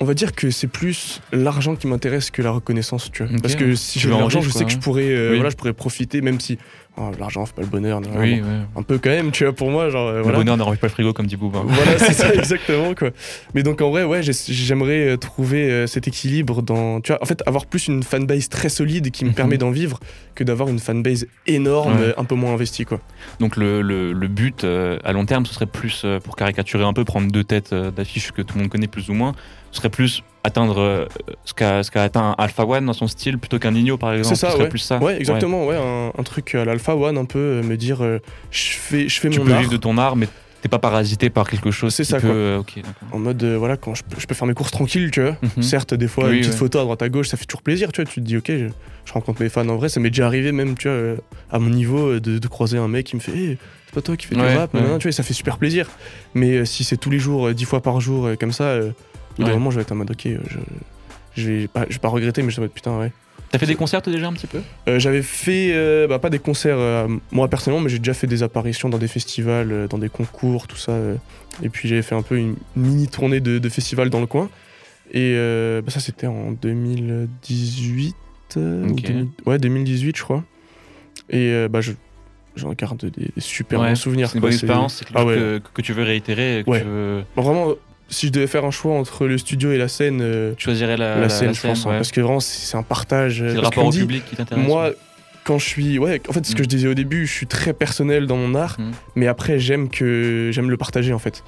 on va dire que c'est plus l'argent qui m'intéresse que la reconnaissance, tu vois. Parce que si j'ai de l'argent, je sais que je hein. pourrais, euh, Oui. voilà, je pourrais profiter, même si oh, l'argent fait pas le bonheur. non, Oui, bon, ouais. un peu quand même, tu vois. Pour moi, genre euh, Le voilà. bonheur ne remplit pas le frigo, comme dit Booba. Voilà, c'est ça [LAUGHS] exactement quoi. Mais donc en vrai, ouais, j'ai- j'aimerais euh, trouver euh, cet équilibre dans, tu vois, en fait, avoir plus une fanbase très solide qui me Mhm. permet d'en vivre que d'avoir une fanbase énorme, Ouais. un peu moins investie quoi. Donc le, le- le but euh, à long terme, ce serait plus, pour caricaturer un peu, prendre deux têtes d'affiches que tout le monde connaît plus ou moins, ce serait plus atteindre euh, ce qu'a ce qu'a atteint Alpha One dans son style plutôt qu'un Nino par exemple. C'est ça, ouais. plus ça. Ouais, exactement, ouais, un, un truc à l'Alpha One, un peu euh, me dire, euh, je fais, je fais Tu mon peux art. vivre de ton art, mais t'es pas parasité par quelque chose. C'est ça, peut, quoi. euh. En mode, euh, voilà, quand je peux, je peux faire mes courses tranquilles, tu vois. Mhm. Certes, des fois, Oui, une petite ouais. photo à droite à gauche, ça fait toujours plaisir, tu vois. Tu te dis, ok, je, je rencontre mes fans en vrai. Ça m'est déjà arrivé, même, tu vois, à mon niveau, de, de croiser un mec qui me fait, Hey, c'est pas toi qui fais du rap, tu vois, et ça fait super plaisir. Mais si c'est tous les jours, dix fois par jour, comme ça, au bout d'un moment, je vais être en mode, ok, euh, je, je, vais pas, je vais pas regretter, mais je vais être putain, ouais. T'as fait des concerts déjà un petit peu? Euh, J'avais fait, euh, bah, pas des concerts euh, moi personnellement, mais j'ai déjà fait des apparitions dans des festivals, dans des concours, tout ça. et puis j'avais fait un peu une mini tournée de, de festivals dans le coin. Et bah, ça, c'était en 2018. euh, ou Ok. 2000 ouais, 2018, je crois. Et bah, je, j'en garde des, des super Ouais, bons souvenirs. C'est une bonne expérience, Ah ouais. que, que tu veux réitérer. Que Ouais. tu, veux- Bon, vraiment, si je devais faire un choix entre le studio et la scène, euh, tu choisirais la, la, scène, je pense. hein, parce que vraiment, c'est un partage. euh, C'est le rapport au dit, public qui t'intéresse. Moi, quand je suis. Ouais, en fait, ce que Mm. je disais au début, je suis très personnel dans mon art, Mm. mais après, j'aime que j'aime le partager en fait.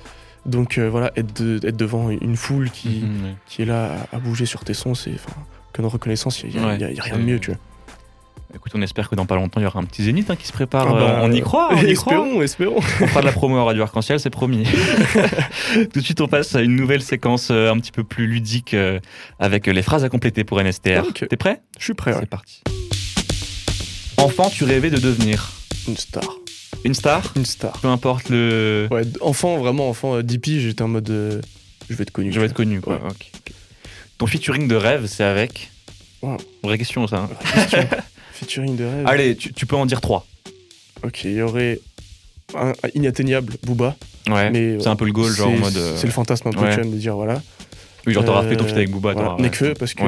Donc euh, voilà, être, de- être devant une foule qui, ouais. qui est là à, à bouger sur tes sons, c'est. Enfin, comme reconnaissance, il n'y a, Ouais, a- rien de mieux, tu vois. Écoute, on espère que dans pas longtemps, il y aura un petit zénith hein, qui se prépare. Ah bah, Euh, on y croit, on y [LAUGHS] croit. espérons, espérons. On fera de la promo à Radio Arc-en-Ciel, c'est promis. [LAUGHS] Tout de suite, on passe à une nouvelle séquence euh, un petit peu plus ludique euh, avec les phrases à compléter pour NSTR. T'es prêt? Je suis prêt, ouais. C'est parti. Enfant, tu rêvais de devenir Une star. une star? Une star. Peu importe le. Ouais, enfant, vraiment, enfant, 10 piges, j'étais en mode. euh, je vais être connu. Je vais être connu, quoi. Ouais. ok. Ton featuring de rêve, c'est avec. Wow. Vraie question, ça. hein. Question. [LAUGHS] Featuring de rêve. Allez, tu, tu peux en dire trois. Ok, il y aurait. Un, un inatteignable, Booba. Ouais. C'est un peu le goal, genre en mode. euh, C'est le fantasme un peu, ouais. de dire voilà. Oui, genre t'auras Euh, fait ton feat avec Booba. Voilà, Nekfeu, parce que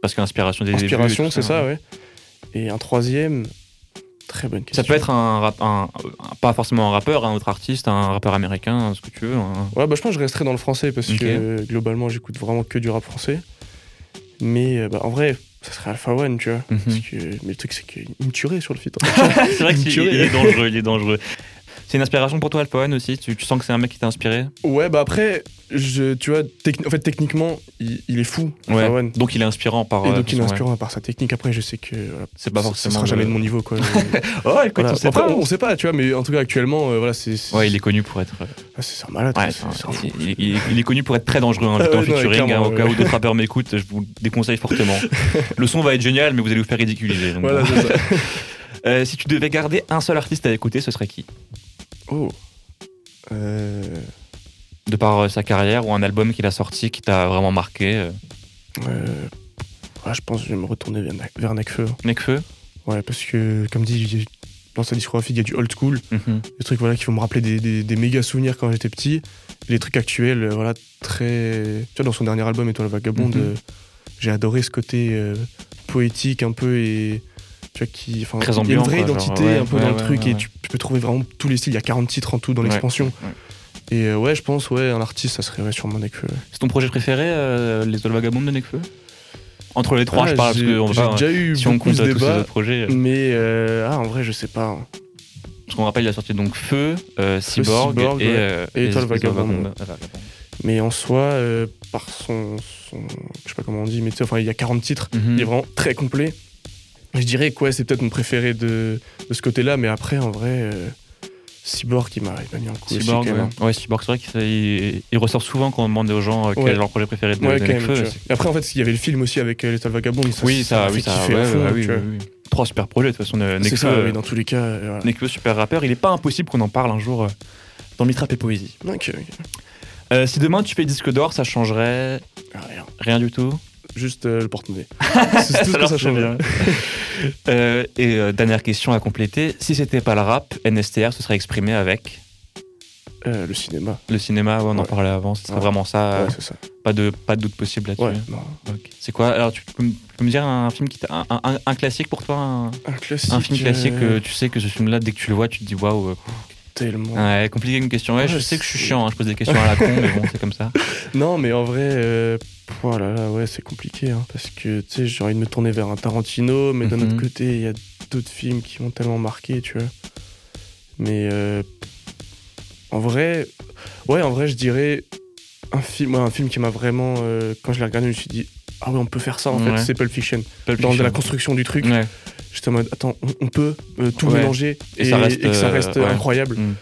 Parce qu'inspiration des inspiration, c'est ça, ouais. Et un troisième, très bonne question. Ça peut être un, rap, un, un- pas forcément un rappeur, un autre artiste, un rappeur américain, ce que tu veux. un- Ouais, bah, je pense que je resterai dans le français parce que euh, globalement, j'écoute vraiment que du rap français. Mais euh, bah, en vrai, ça serait Alpha One, tu vois. Mhm. Parce que, mais le truc, c'est qu'il me tuerait sur le feat. [LAUGHS] hein. c'est vrai qu'il il est dangereux, il est dangereux. C'est une inspiration pour toi, Alpha One aussi tu, tu sens que c'est un mec qui t'a inspiré ouais, bah après, je, tu vois, en fait, techniquement, il, il est fou, Alpha One. Donc il est inspirant par. Et euh, donc il est ouais. inspirant par sa technique. Après, je sais que voilà, C'est pas forcément. ça sera jamais de mon niveau, quoi. [LAUGHS] Oh, écoute, Voilà. on sait Après, pas. on, sait pas, tu vois, mais en tout cas, actuellement, euh, voilà, c'est. Ouais, il est connu pour être. euh, ah, c'est un malade, Ouais, un fou. il, il- il- il est connu pour être très dangereux hein, Ah en ouais, non, featuring. clairement, hein, au cas ouais. où d'autres [LAUGHS] rappeurs m'écoutent, je vous le déconseille fortement. [LAUGHS] le son va être génial, mais vous allez vous faire ridiculiser. donc Voilà, c'est ça. Euh, si tu devais garder un seul artiste à écouter, ce serait qui? Oh. Euh, De par euh, sa carrière ou un album qu'il a sorti qui t'a vraiment marqué euh, ouais, je pense que je vais me retourner vers, Ne- vers Nekfeu. Nekfeu Ouais, parce que, comme dit, dans sa discographie, il y a du old school, Mhm. des trucs voilà, qui vont me rappeler des, des- des méga souvenirs quand j'étais petit, et les trucs actuels, voilà, très. Tu vois, dans son dernier album, Étoile Vagabonde, Mhm. euh, j'ai adoré ce côté euh, poétique un peu et. Tu vois, qui. Enfin, Très y a une vraie quoi, genre, identité ouais, un peu ouais, dans le truc, ouais, et ouais. tu, tu peux trouver vraiment tous les styles. Il y a 40 titres en tout dans l'expansion. ouais. Et euh, ouais, je pense, ouais, un artiste, ça serait ouais, sûrement Nekfeu. ouais. C'est ton projet préféré, euh, Les Étoiles Vagabondes de Nekfeu? Entre les trois, Ah, je parle, parce j'ai- que on va déjà eu si on beaucoup compte ce tous ces projets. euh, mais euh, ah, en vrai, je sais pas. Parce qu'on rappelle, il a sorti donc Feu, euh, Cyborg, Cyborg, et, ouais. euh, Et Les-. Vagabondes. Mais en soi, euh, par son, son- Je sais pas comment on dit, mais tu sais, enfin, il y a 40 titres. Mhm. Il est vraiment très complet. Je dirais que ouais, c'est peut-être mon préféré de, de ce côté-là, mais après, en vrai, euh, Cyborg, il m'a mis un coup aussi, Cyborg, même. ouais. Cyborg, c'est vrai qu'il il, ressort souvent quand on demande aux gens euh, quel Ouais. est leur projet préféré de, Ouais, quand même, Et après, en fait, il y avait le film aussi avec euh, L'Étoile Vagabonde. Ça, Oui, ça, oui, fait ça, oui, oui, oui. Trois super projets, de toute façon, Nekfeu, ça, oui, dans tous les cas. euh. Nekfeu, super rappeur. Il est pas impossible qu'on en parle un jour dans Mitrap et Poésie. Ok, ok. Euh, si demain tu fais disque d'or, ça changerait rien. rien du tout? Juste euh, le porte-monnaie. [LAUGHS] c'est tout ce que ça c'est change. bien. [LAUGHS] Euh, et euh, dernière question à compléter. Si c'était pas le rap, NSTR se serait exprimé avec Euh, le cinéma. le cinéma, ouais, on en parlait avant, ce serait Ouais. vraiment ça, c'est pas de pas de doute possible là-dessus. C'est quoi? Alors tu peux, me- tu peux me dire un film qui t'a un, un- un classique pour toi, un, Un classique. un film classique euh, euh, tu sais que ce film-là dès que tu le vois, tu te dis waouh. Tellement. Ouais, compliqué une question. Ouais, Ouais, je sais que je suis chiant, hein, je pose des questions à la con, mais bon, c'est comme ça. [LAUGHS] Non, mais en vrai, euh, oh là là, ouais, c'est compliqué, hein, parce que tu sais, j'ai envie de me tourner vers un Tarantino, mais d'un Mhm. autre côté, il y a d'autres films qui m'ont tellement marqué, tu vois. Mais euh, en vrai, ouais, en vrai, je dirais un film, ouais, un film qui m'a vraiment, euh, quand je l'ai regardé, je me suis dit, ah ouais, on peut faire ça en Ouais. fait, c'est Pulp Fiction. Pulp Dans Fiction. la construction du truc, Ouais. J'étais en mode, attends, on, on peut euh, tout Ouais. mélanger Et ça reste, et que ça euh, reste ouais. incroyable. Mm.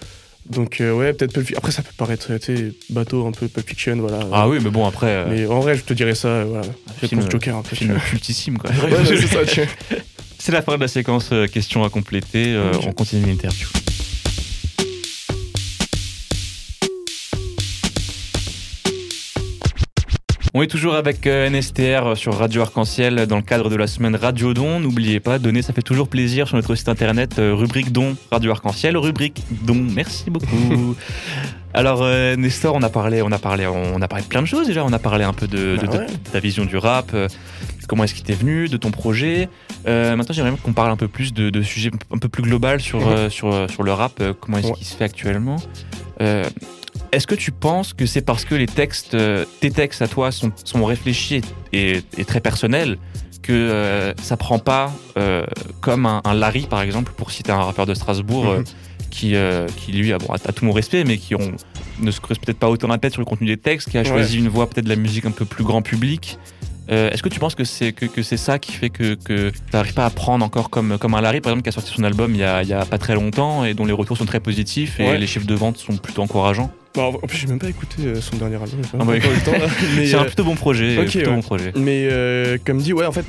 Donc euh, ouais, peut-être Pulp. Après, ça peut paraître, tu sais, bateau un peu Pulp Fiction, voilà. Ah oui, mais bon après. euh, Mais en vrai, je te dirais ça, euh, voilà. film, Réponse Joker un peu. film cultissime quoi. [LAUGHS] Ouais, c'est ça, tu vois. C'est la fin de la séquence questions à compléter. On continue l'interview. On est toujours avec euh, NSTR sur Radio Arc-en-Ciel dans le cadre de la semaine Radio Don. N'oubliez pas, donner, ça fait toujours plaisir sur notre site internet, euh, rubrique Don Radio Arc-en-Ciel, rubrique Don. Merci beaucoup. [LAUGHS] Alors euh, Nestor, on a parlé, on a parlé, on a parlé de plein de choses déjà. On a parlé un peu de, de- Bah de- ouais. de ta vision du rap, euh, comment est-ce qu'il t'est venu, de ton projet. Euh, maintenant, j'aimerais qu'on parle un peu plus de, sujets un peu plus global sur, euh, sur, euh, sur le rap, euh, comment est-ce Ouais. qu'il se fait actuellement. Est-ce que tu penses que c'est parce que les textes, euh, tes textes à toi sont, sont réfléchis et, et très personnels que euh, ça prend pas euh, comme un, un Larry par exemple, pour citer un rappeur de Strasbourg, euh, Mhm. qui, qui lui a, bon, a, a tout mon respect, mais qui ont, ne se creuse peut-être pas autant la tête sur le contenu des textes, qui a choisi une voie peut-être de la musique un peu plus grand public. Euh, Est-ce que tu penses que c'est que, que c'est ça qui fait que, que tu n'arrives pas à prendre encore comme, comme un Larry, par exemple, qui a sorti son album il y a, il y a pas très longtemps et dont les retours sont très positifs et Ouais. les chiffres de vente sont plutôt encourageants? Bah, en plus, j'ai même pas écouté euh, son dernier album. Ah bah, [LAUGHS] [LAUGHS] C'est un euh, plutôt bon projet. ok, plutôt ouais. bon projet. mais euh, comme dit, ouais, en fait,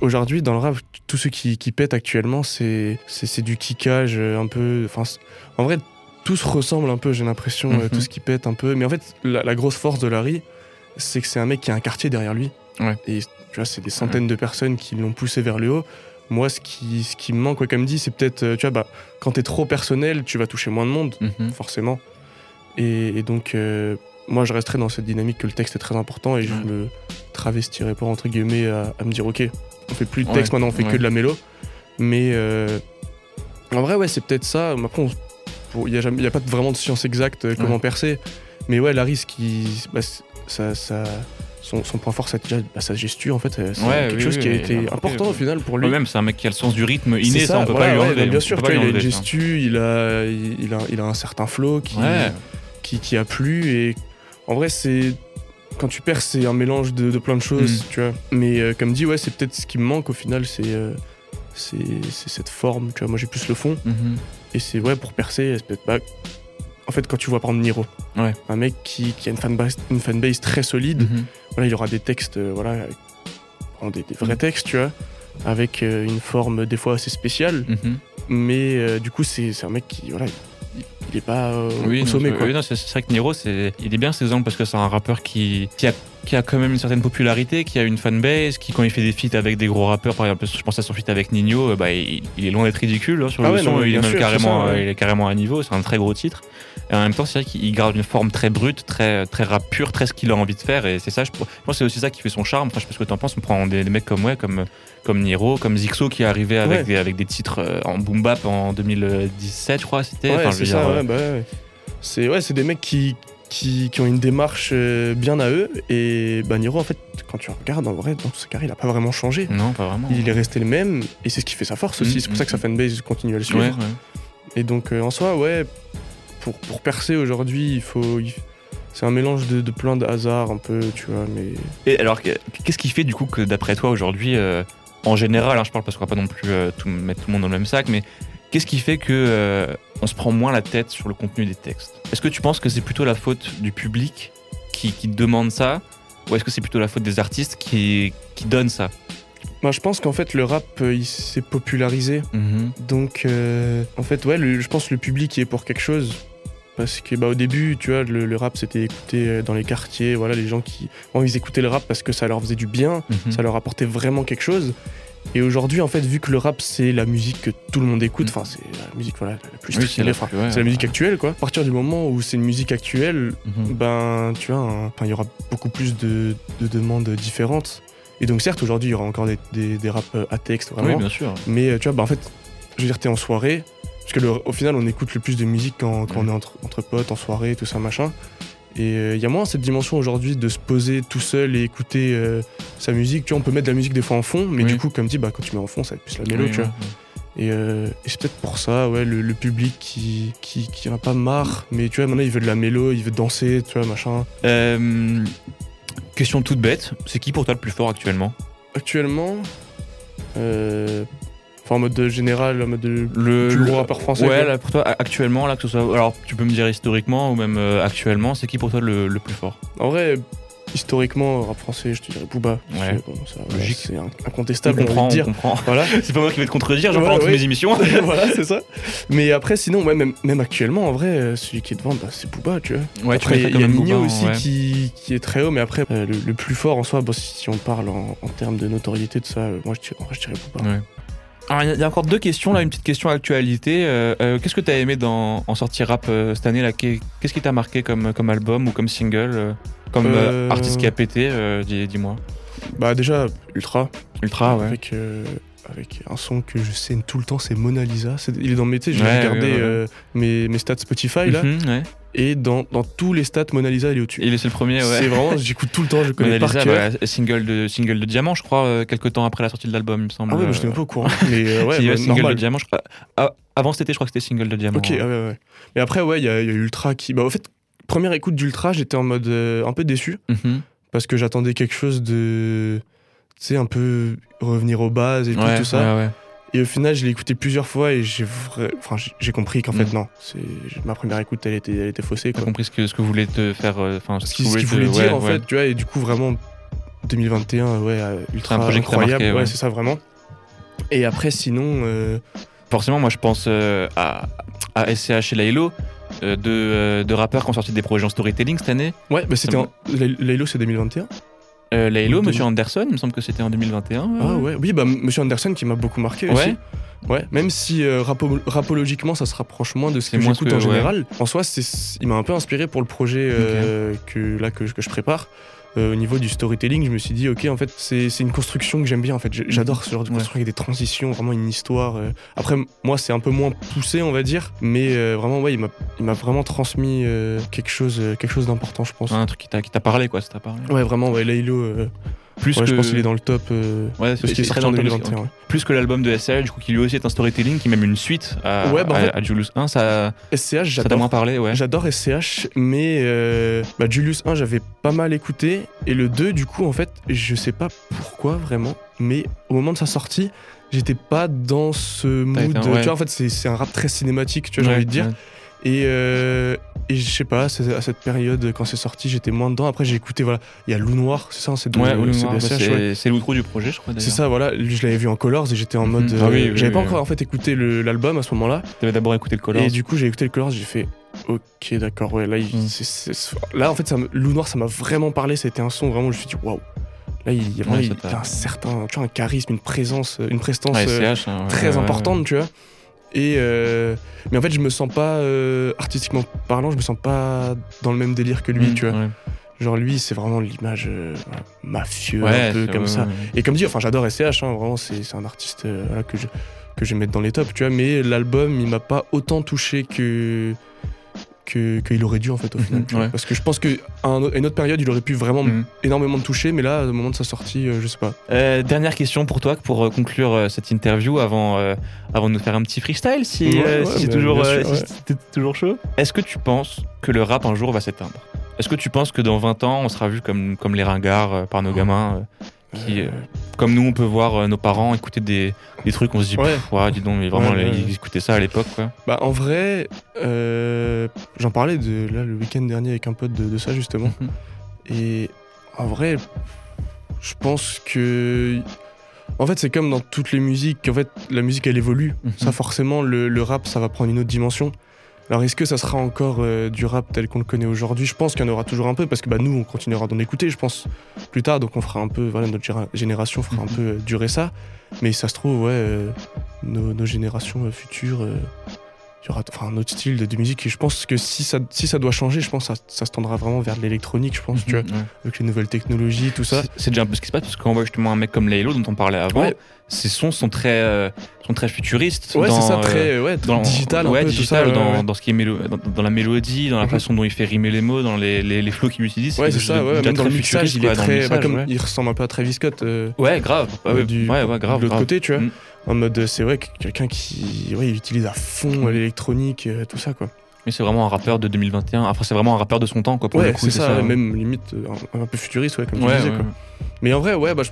aujourd'hui, dans le rap, tout ce qui, qui pète actuellement, c'est c'est du kickage un peu. Enfin, en vrai, tout se ressemble un peu, j'ai l'impression, Mhm. tout ce qui pète un peu. Mais en fait, la, la grosse force de Larry, c'est que c'est un mec qui a un quartier derrière lui. Ouais. Et tu vois, c'est des centaines de personnes qui l'ont poussé vers le haut. Moi, ce qui, ce qui me manque, ouais, comme dit, c'est peut-être, tu vois, bah, quand t'es trop personnel, tu vas toucher moins de monde. Mhm. forcément. Et, et donc, euh, moi, je resterais dans cette dynamique que le texte est très important et je Ouais. me travestirais pas, entre guillemets, à, à me dire, ok, on fait plus de Ouais, texte, maintenant on fait ouais. que de la mélo. Mais euh, en vrai, ouais, c'est peut-être ça. Après, il n'y a, pas vraiment de science exacte euh, comment percer. Mais ouais, ce qui, bah, ça, ça, son, son point fort, c'est déjà bah, sa gestu, en fait. C'est Ouais, quelque oui, chose oui, qui a oui, été important au final pour lui. Lui-même, c'est un mec qui a le sens du rythme inné, C'est ça, on peut pas lui enlever. bien on sûr, il a une ça. gestu, il a, il, a, il a un certain flow qui. Qui, qui a plu. Et en vrai, c'est. Quand tu perds, c'est un mélange de, de plein de choses, Mm. tu vois. Mais euh, comme dit, ouais, c'est peut-être ce qui me manque au final, c'est. euh, c'est cette forme, tu vois. Moi, j'ai plus le fond. Mhm. Et c'est, ouais, pour percer, c'est peut-être pas. En fait, quand tu vois par exemple Niro, Ouais. un mec qui, qui a une fanbase, une fanbase très solide, Mhm. voilà, il aura des textes, euh, voilà, des, des vrais Mm. textes, tu vois, avec une forme des fois assez spéciale. Mhm. Mais du coup, c'est c'est un mec qui, voilà, il, est pas euh, Oui, au non, quoi. oui, non, c'est c'est vrai que Niro, c'est, il est bien ses angles parce que c'est un rappeur qui, qui, a, qui a quand même une certaine popularité, qui a une fanbase, qui quand il fait des feats avec des gros rappeurs, par exemple, je pense à son feat avec Nino, euh, bah, il, il est loin d'être ridicule hein, sur Ah le ouais, son, non, mais il, est bien même sûr, carrément, c'est ça, ouais. euh, il est carrément à niveau, c'est un très gros titre. Et en même temps, c'est vrai qu'il garde une forme très brute, très, très rap pur, très ce qu'il a envie de faire. Et c'est ça, je, je pense que c'est aussi ça qui fait son charme. Enfin, je sais pas ce que t'en penses, on prend des, des mecs comme, ouais, comme, comme Niro, comme Zixo qui est arrivé avec, Ouais. des, avec des titres euh, en boom bap en 2017, je crois, c'était. Ouais, Enfin, c'est ça, dire, ouais, bah. C'est ouais, c'est des mecs qui, qui, qui ont une démarche euh, bien à eux. Et bah, Niro, en fait, quand tu regardes, en vrai, dans sa carrière, il a pas vraiment changé. Non, pas vraiment. Il est resté le même, et c'est ce qui fait sa force aussi. Mm, c'est pour ça que sa mm, fanbase continue à le suivre. Ouais, ouais. Et donc, euh, en soi, ouais, pour, pour percer aujourd'hui, il faut. il- C'est un mélange de, de plein de hasards, un peu, tu vois, mais. Et alors, que- qu'est-ce qui fait du coup que d'après toi aujourd'hui, euh, en général, hein, je parle parce qu'on va pas non plus euh, tout, mettre tout le monde dans le même sac, mais qu'est-ce qui fait que euh, on se prend moins la tête sur le contenu des textes? Est-ce que tu penses que c'est plutôt la faute du public qui, qui demande ça, ou est-ce que c'est plutôt la faute des artistes qui, qui donnent ça? Bah, je pense qu'en fait, le rap, euh, il s'est popularisé. Mhm. Donc, euh, en fait, ouais, le- je pense que le public est pour quelque chose. Parce que bah, au début, tu vois, le, le rap c'était écouté dans les quartiers. Voilà, les gens qui. Bon, ils écoutaient le rap parce que ça leur faisait du bien, Mhm. ça leur apportait vraiment quelque chose. Et aujourd'hui, en fait, vu que le rap c'est la musique que tout le monde écoute, Mhm. enfin, c'est la musique voilà, la plus Oui, ouais, c'est la musique actuelle, quoi. À partir du moment où c'est une musique actuelle, Mhm. ben, tu vois, il y aura beaucoup plus de, de demandes différentes. Et donc, certes, aujourd'hui, il y aura encore des, des, des raps euh, à texte, vraiment. Oui, bien sûr. Mais euh, tu vois, bah, en fait, je veux dire, t'es en soirée. Parce que le- au final, on écoute le plus de musique quand, quand on est entre, entre potes, en soirée, tout ça, machin. Et il y a moins cette dimension aujourd'hui de se poser tout seul et écouter euh, sa musique. Tu vois, on peut mettre de la musique des fois en fond, mais Oui. du coup, comme dit, bah, quand tu mets en fond, ça va être plus la mélo, Oui, tu vois. ouais. Et, euh, et c'est peut-être pour ça, ouais, le, le public qui, qui, qui en a pas marre. Mais tu vois, maintenant, il veut de la mélo, il veut danser, tu vois, machin. Euh, question toute bête, c'est qui pour toi le plus fort actuellement? Actuellement, euh, enfin, en mode général, en mode de le plus gros rappeur français. Ouais, là, pour toi, actuellement, là, que ce soit. Alors, tu peux me dire historiquement ou même euh, actuellement, c'est qui pour toi le, le plus fort? En vrai, historiquement, rap français, je te dirais Booba. Ouais. bon, Logique. C'est incontestable, on comprend, va on dire. comprend. Voilà. [LAUGHS] C'est pas moi qui vais te contredire, j'en Ouais, parle toutes mes émissions. [LAUGHS] [LAUGHS] voilà, c'est ça. Mais après, sinon, ouais, même, même actuellement, en vrai, euh, celui qui est devant, bah, c'est Booba, tu vois. Ouais, tu il y, a Nino aussi ouais. qui, qui est très haut, mais après, euh, le, le plus fort en soi, si on parle en, en termes de notoriété de ça, euh, moi, je dirais, en vrai, je dirais Booba. Il y a- encore deux questions, là, une petite question actualité. Euh, euh, Qu'est-ce que tu as aimé dans, en sortie rap euh, cette année là? Qu'est- Qu'est-ce qui t'a marqué comme, comme album ou comme single Comme artiste qui a pété, dis- dis-moi. Bah, déjà, Ultra. Ultra, ouais. Avec, avec un son que je sais tout le temps, c'est Mona Lisa. C'est- Il est dans mes, sais, j'ai Ouais, regardé ouais, ouais. euh, mes, mes stats Spotify, là, Mhm, ouais. Et dans, dans tous les stats, Mona Lisa, elle est au-dessus. Il est c'est le premier, ouais. C'est vraiment, j'écoute tout le temps, je connais Mona par Lisa, cœur. bah, single, de, single de diamant, je crois, euh, quelques temps après la sortie de l'album, il me semble. Ah ouais, mais je n'étais même pas au courant. [LAUGHS] Mais euh, ouais, bah, single normal. de diamant, je crois. Ah, avant cet été, je crois que c'était single de diamant. Ok, ah ouais, ouais. Mais après, ouais, il y, y a Ultra qui. Bah, au fait, première écoute d'Ultra, j'étais en mode euh, un peu déçu Mhm. parce que j'attendais quelque chose de. Tu sais, un peu revenir aux bases et tout, Ouais, tout ça. ouais, ouais. Et au final, je l'ai écouté plusieurs fois et j'ai enfin, j'ai- j'ai compris qu'en fait, Mm. non. c'est Ma première écoute, elle était, elle était faussée. T'as Quoi. compris ce que, ce que voulait te faire. euh, Enfin, Ce qu'il ce qu'il voulait dire, en fait, tu vois, et du coup, vraiment, 2021, ouais, euh, ultra un projet incroyable. marqué, ouais, c'est ça, vraiment. Et après, sinon. euh, Forcément, moi, je pense euh, à, à SCH et euh, deux, euh, deux rappeurs qui ont sorti des projets en storytelling cette année. Ouais, bah c'était. Laylo, c'est 2021 Euh, Laylo, De- Monsieur Anderson, il me semble que c'était en 2021. Ah ouais, oui, bah Monsieur Anderson qui m'a beaucoup marqué aussi. Ouais. Ouais, même si euh, rapo- rapologiquement ça se rapproche moins de ce que j'écoute en ouais. général. En soi, c'est, il m'a un peu inspiré pour le projet euh, que là que, que je prépare. Euh, au niveau du storytelling, je me suis dit ok, en fait, c'est, c'est une construction que j'aime bien. En fait, j'adore ce genre de Ouais. construction avec des transitions, vraiment une histoire. euh. Après, moi, c'est un peu moins poussé, on va dire, mais euh, vraiment, ouais, il m'a, il m'a vraiment transmis euh, quelque chose, euh, quelque chose d'important, je pense. Un truc qui t'a qui t'a parlé, quoi, ça t'a parlé. Ouais, vraiment, ouais, Laylo, euh, Plus ouais, que je pense qu'il est dans le top euh, Ouais, de ce qui est c'est sorti en sorti 2021. ouais. Plus que l'album de SL, du coup, qui lui aussi est un storytelling, qui est même une suite à, Ouais, bah, en à- fait- à Julius 1, ça SCH, j'adore. moins parlé, ouais. J'adore SCH, mais euh, bah, Julius 1, j'avais pas mal écouté. Et le 2, du coup, en fait, je sais pas pourquoi vraiment, mais au moment de sa sortie, j'étais pas dans ce mood. Tu vois, en fait, c'est un rap très cinématique, tu vois, j'ai envie de dire. Ouais. Et, euh, et je sais pas, c'est- à cette période, quand c'est sorti, j'étais moins dedans. Après, j'ai écouté, voilà, il y a Loup Noir, c'est ça, c'est Ouais, c'est bah, SCH, ouais. c'est c'est l'outro du projet, je crois. C'est ça, voilà, je l'avais vu en Colors et j'étais en Mhm. mode. Ah euh, oui, oui, J'avais oui, pas encore en fait écouté l'album à ce moment-là. T'avais d'abord écouté le Colors. Et du coup, j'ai écouté le Colors, j'ai fait OK, d'accord, ouais, là, il- c'est- c'est- là en fait, ça me- Loup Noir, ça m'a vraiment parlé. C'était un son vraiment, je me suis dit, waouh. Là, il, Ouais, ça a t'a- un certain, tu vois, un charisme, une présence, une prestance Ouais, euh, hein, ouais, très ouais, ouais, importante, tu vois. Et euh, mais en fait, je me sens pas euh, artistiquement parlant, je me sens pas dans le même délire que lui, Mm, tu vois. ouais. Genre lui, c'est vraiment l'image euh, mafieux, Ouais, un peu comme ça. ouais. Et comme dit, enfin, j'adore SCH, hein, vraiment, c'est c'est un artiste euh, voilà, que je que je vais mettre dans les tops, tu vois. Mais l'album, il m'a pas autant touché que que- qu'il aurait dû en fait au final. Mhm, ouais. Parce que je pense qu'à un une autre période, il aurait pu vraiment Mhm. énormément me toucher, mais là, au moment de sa sortie, euh, je sais pas. Euh, dernière question pour toi, pour euh, conclure euh, cette interview avant, euh, avant de nous faire un petit freestyle, si, Ouais, ouais, si c'est bah, toujours, si toujours chaud. Est-ce que tu penses que le rap un jour va s'éteindre? Est-ce que tu penses que dans 20 ans, on sera vu comme, comme les ringards par nos gamins euh, qui, Euh, Comme nous, on peut voir euh, nos parents écouter des, des trucs, on se dit, Ouais. Dis donc, mais vraiment, Ouais, ils écoutaient ça à l'époque, quoi. Bah, en vrai, euh, j'en parlais de, là, le week-end dernier avec un pote de, de ça justement. Mhm. Et en vrai, je pense que. En fait, c'est comme dans toutes les musiques. En fait, la musique, elle évolue. Mhm. Ça, forcément, le, le rap, ça va prendre une autre dimension. Alors, est-ce que ça sera encore euh, du rap tel qu'on le connaît aujourd'hui? Je pense qu'il y en aura toujours un peu parce que bah, nous, on continuera d'en écouter, je pense, plus tard. Donc, on fera un peu, voilà, notre génération fera un Mhm. peu euh, durer ça. Mais ça se trouve, ouais, euh, nos, nos générations futures, il y aura enfin, un autre style de, de musique. Et je pense que si ça, si ça doit changer, je pense que ça, ça se tendra vraiment vers de l'électronique, je pense, tu vois, Mhm, ouais. avec les nouvelles technologies, tout ça. C'est- déjà un peu ce qui se passe parce qu'on voit justement un mec comme Laylo dont on parlait avant. Ouais. Ses sons sont très, euh, sont très futuristes. Ouais, c'est ça, euh, très ouais, dans, digital, un ouais, peu, digital tout ça. ouais, dans, dans ce qui est mélo- dans, dans la mélodie, dans la Mhm. façon dont il fait rimer les mots, dans les, les, les flows qu'il utilise. Ouais, c'est ça, ouais, même dans le mixage, il est très. bah, mixage, comme ouais. il ressemble un peu à Travis Scott. euh, Ouais, grave. Ah ouais, du- ouais, ouais, grave. de l'autre côté, tu vois. Mm. En mode, euh, c'est vrai, que quelqu'un qui ouais, il utilise à fond euh, l'électronique, euh, tout ça, quoi. Mais c'est vraiment un rappeur de 2021. Enfin, c'est vraiment un rappeur de son temps, quoi. Pour ouais, c'est ça, ouais. même limite euh, un, un peu futuriste, ouais, comme Ouais, tu disais, ouais, quoi. Mais en vrai, ouais, bah, je-